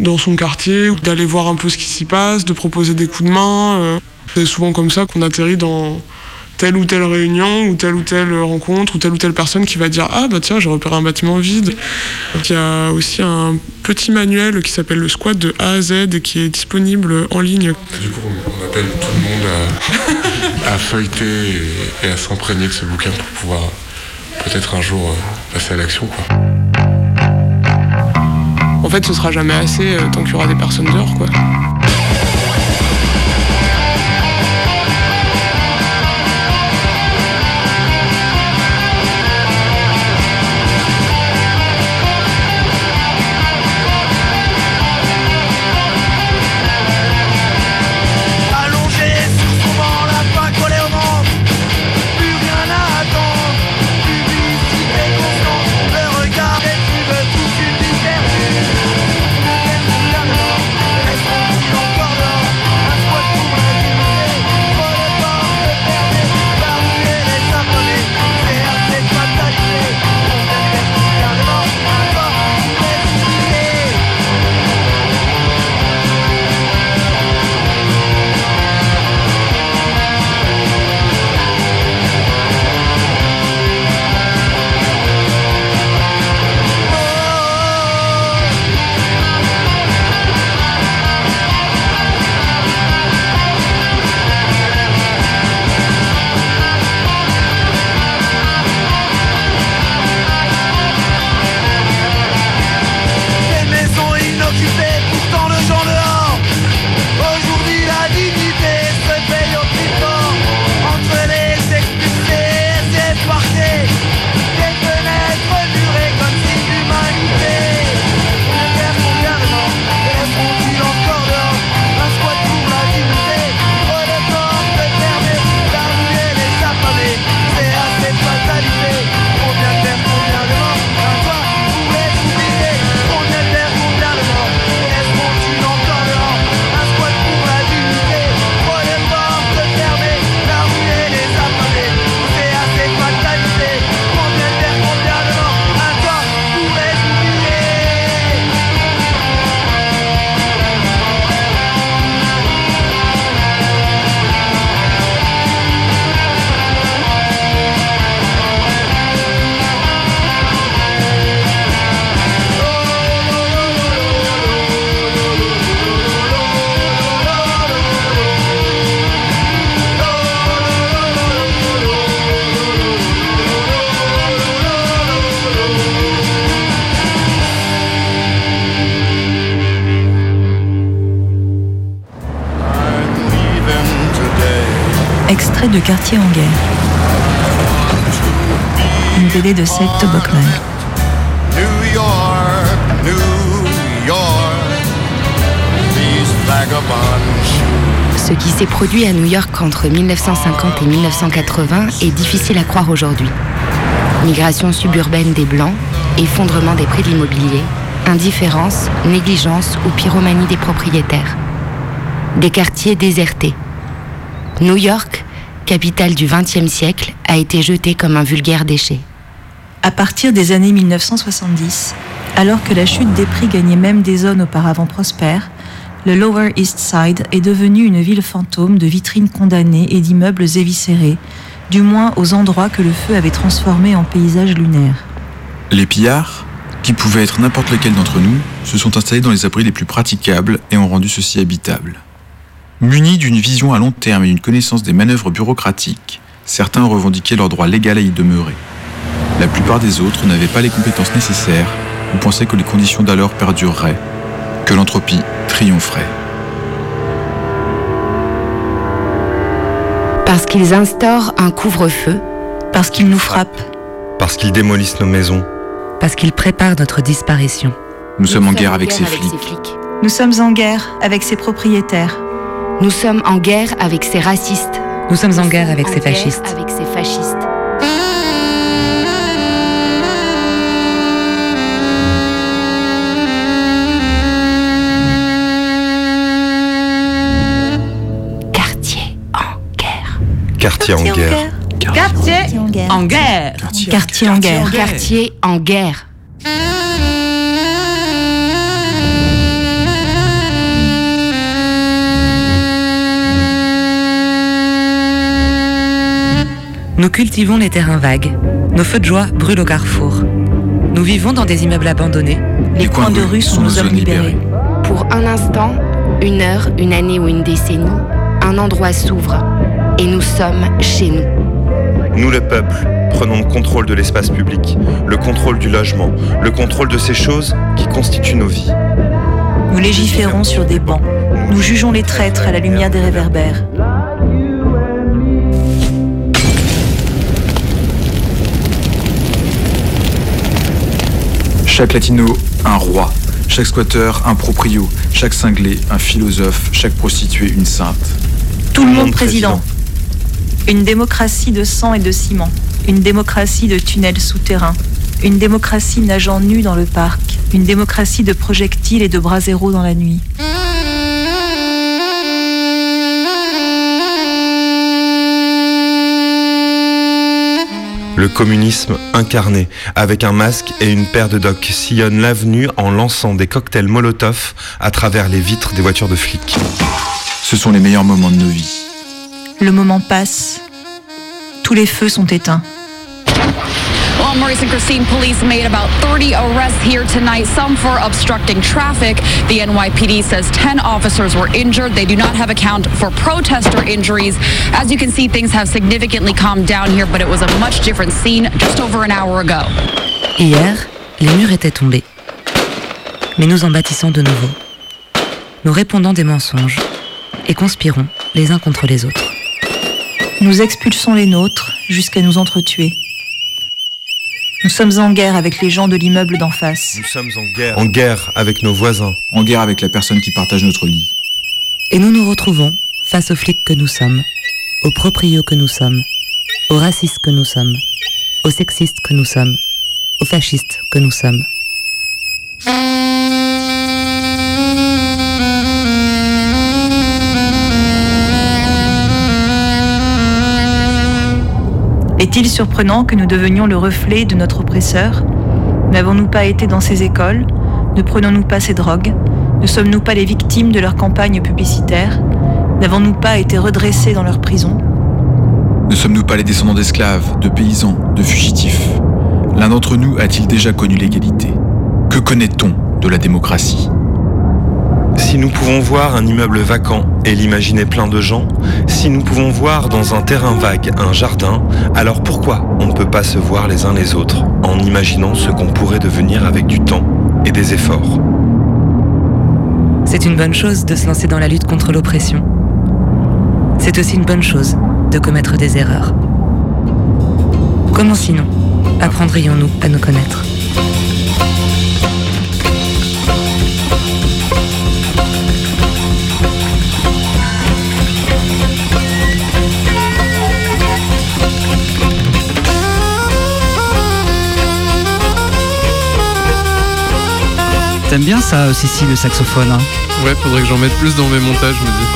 dans son quartier, ou d'aller voir un peu ce qui s'y passe, de proposer des coups de main. C'est souvent comme ça qu'on atterrit dans telle ou telle réunion ou telle ou telle rencontre ou telle ou telle personne qui va dire ah bah tiens j'ai repéré un bâtiment vide. Il y a aussi un petit manuel qui s'appelle le squat de A à Z et qui est disponible en ligne. Du coup, on appelle tout le monde à, à feuilleter et, et à s'imprégner de ce bouquin pour pouvoir peut-être un jour euh, passer à l'action. quoi. En fait, ce sera jamais assez euh, tant qu'il y aura des personnes dehors, quoi. Produit à New York entre 1950 et 1980 est difficile à croire aujourd'hui. Migration suburbaine des Blancs, effondrement des prix de l'immobilier, indifférence, négligence ou pyromanie des propriétaires. Des quartiers désertés. New York, capitale du XXe siècle, a été jetée comme un vulgaire déchet. À partir des années 1970, alors que la chute des prix gagnait même des zones auparavant prospères, le Lower East Side est devenu une ville fantôme de vitrines condamnées et d'immeubles éviscérés, du moins aux endroits que le feu avait transformés en paysages lunaires. Les pillards, qui pouvaient être n'importe lequel d'entre nous, se sont installés dans les abris les plus praticables et ont rendu ceux-ci habitables. Munis d'une vision à long terme et d'une connaissance des manœuvres bureaucratiques, certains revendiquaient leur droit légal à y demeurer. La plupart des autres n'avaient pas les compétences nécessaires ou pensaient que les conditions d'alors perdureraient, que l'entropie triompherait. Parce qu'ils instaurent un couvre-feu, parce qu'ils nous frappent, Parce qu'ils démolissent nos maisons. parce qu'ils préparent notre disparition. Nous sommes en guerre avec ces flics. Nous sommes en guerre avec ses propriétaires. Nous sommes en guerre avec ces racistes. Nous sommes en guerre avec ces fascistes. Avec ces fascistes. Quartier en guerre. Quartier en guerre. En guerre. Quartier en guerre. Quartier en guerre. Nous cultivons les terrains vagues. Nos feux de joie brûlent au carrefour. Nous vivons dans des immeubles abandonnés. Les coins de rue sont nos zones libérées. Pour un instant, une heure, une année ou une décennie, un endroit s'ouvre. Et nous sommes chez nous. Nous, le peuple, prenons le contrôle de l'espace public, le contrôle du logement, le contrôle de ces choses qui constituent nos vies. Nous légiférons sur des bancs. Nous jugeons les traîtres à la lumière des réverbères. Chaque latino, un roi. Chaque squatter, un proprio. Chaque cinglé, un philosophe. Chaque prostituée, une sainte. Tout le monde président. Une démocratie de sang et de ciment. Une démocratie de tunnels souterrains. Une démocratie nageant nue dans le parc. Une démocratie de projectiles et de bras zéro dans la nuit. Le communisme incarné, avec un masque et une paire de docks, sillonne l'avenue en lançant des cocktails Molotov à travers les vitres des voitures de flics. Ce sont les meilleurs moments de nos vies. Le moment passe. Tous les feux sont éteints. Well, Maurice and Christine, police made about 30 arrests here tonight, some for obstructing traffic. The NYPD says 10 officers were injured. They do not have a count for protester injuries. As you can see, things have significantly calmed down here, but it was a much different scene just over an hour ago. Hier, les murs étaient tombés. Mais nous en bâtissons de nouveau. Nous répondons des mensonges et conspirons les uns contre les autres. Nous expulsons les nôtres jusqu'à nous entretuer. Nous sommes en guerre avec les gens de l'immeuble d'en face. Nous sommes en guerre. En guerre avec nos voisins. En guerre avec la personne qui partage notre lit. Et nous nous retrouvons face aux flics que nous sommes, aux proprios que nous sommes, aux racistes que nous sommes, aux sexistes que nous sommes, aux fascistes que nous sommes. Est-il surprenant que nous devenions le reflet de notre oppresseur? N'avons-nous pas été dans ces écoles? Ne prenons-nous pas ces drogues? Ne sommes-nous pas les victimes de leurs campagnes publicitaires? N'avons-nous pas été redressés dans leurs prisons? Ne sommes-nous pas les descendants d'esclaves, de paysans, de fugitifs? L'un d'entre nous a-t-il déjà connu l'égalité? Que connaît-on de la démocratie? Si nous pouvons voir un immeuble vacant et l'imaginer plein de gens, si nous pouvons voir dans un terrain vague un jardin, alors pourquoi on ne peut pas se voir les uns les autres en imaginant ce qu'on pourrait devenir avec du temps et des efforts? C'est une bonne chose de se lancer dans la lutte contre l'oppression. C'est aussi une bonne chose de commettre des erreurs. Comment sinon apprendrions-nous à nous connaître T'aimes bien ça, Cici, le saxophone hein Ouais, faudrait que j'en mette plus dans mes montages, je me dis.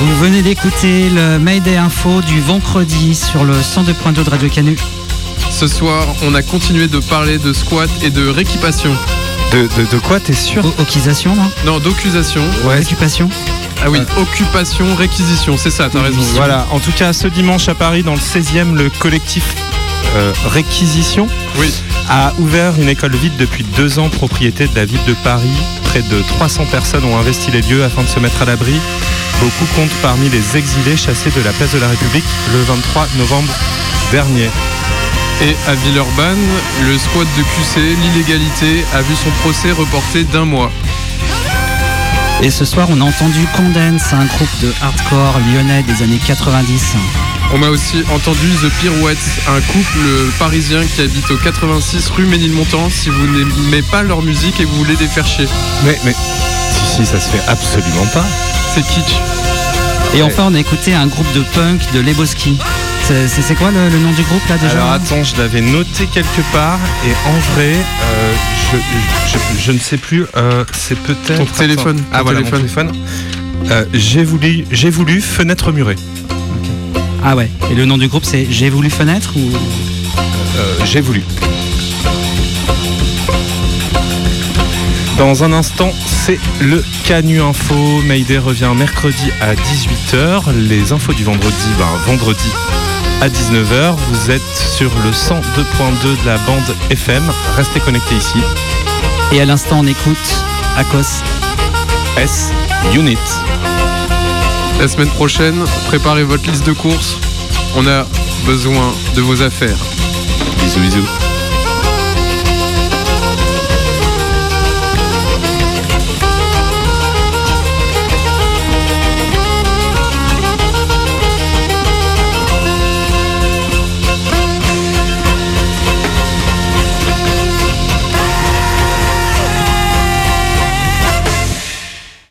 Vous venez d'écouter le Mayday Info du vendredi sur le 102.2 de Radio Canu. Ce soir, on a continué de parler de squat et de réquipation. De, de, de quoi, t'es sûr Occupation, non Non, d'occupation. Ouais. Occupation Ah oui, occupation, réquisition, c'est ça, t'as raison. Voilà, en tout cas, ce dimanche à Paris, dans le 16e, le collectif euh, Réquisition Oui. a ouvert une école vide depuis deux ans, propriété de la ville de Paris. Près de 300 personnes ont investi les lieux afin de se mettre à l'abri. Beaucoup comptent parmi les exilés chassés de la place de la République le 23 novembre dernier. Et à Villeurbanne, le squat de QC, l'illégalité, a vu son procès reporté d'un mois. Et ce soir, on a entendu Condense, un groupe de hardcore lyonnais des années 90. On a aussi entendu The Pirouettes, un couple parisien qui habite au 86 rue Ménilmontant. Si vous n'aimez pas leur musique et vous voulez les faire chier. Mais, mais, si, si, ça se fait absolument pas. C'est kitsch. Et enfin, on a écouté un groupe de punk de Leboski. C'est- quoi le, le nom du groupe là déjà Alors attends, je l'avais noté quelque part et en vrai, euh, je, je, je ne sais plus. euh, c'est peut-être Ton téléphone, Ah ton voilà, téléphone. mon téléphone. Euh, j'ai voulu, j'ai voulu fenêtre murée. Ah ouais. Et le nom du groupe c'est J'ai voulu fenêtre ou? Euh, j'ai voulu. Dans un instant, c'est le Canu Info. Mayday revient mercredi à 18h. Les infos du vendredi, ben, vendredi à 19h. Vous êtes sur le 102.2 de la bande FM. Restez connectés ici. Et à l'instant, on écoute Akos. S Unit. La semaine prochaine, préparez votre liste de courses. On a besoin de vos affaires. Bisous, bisous.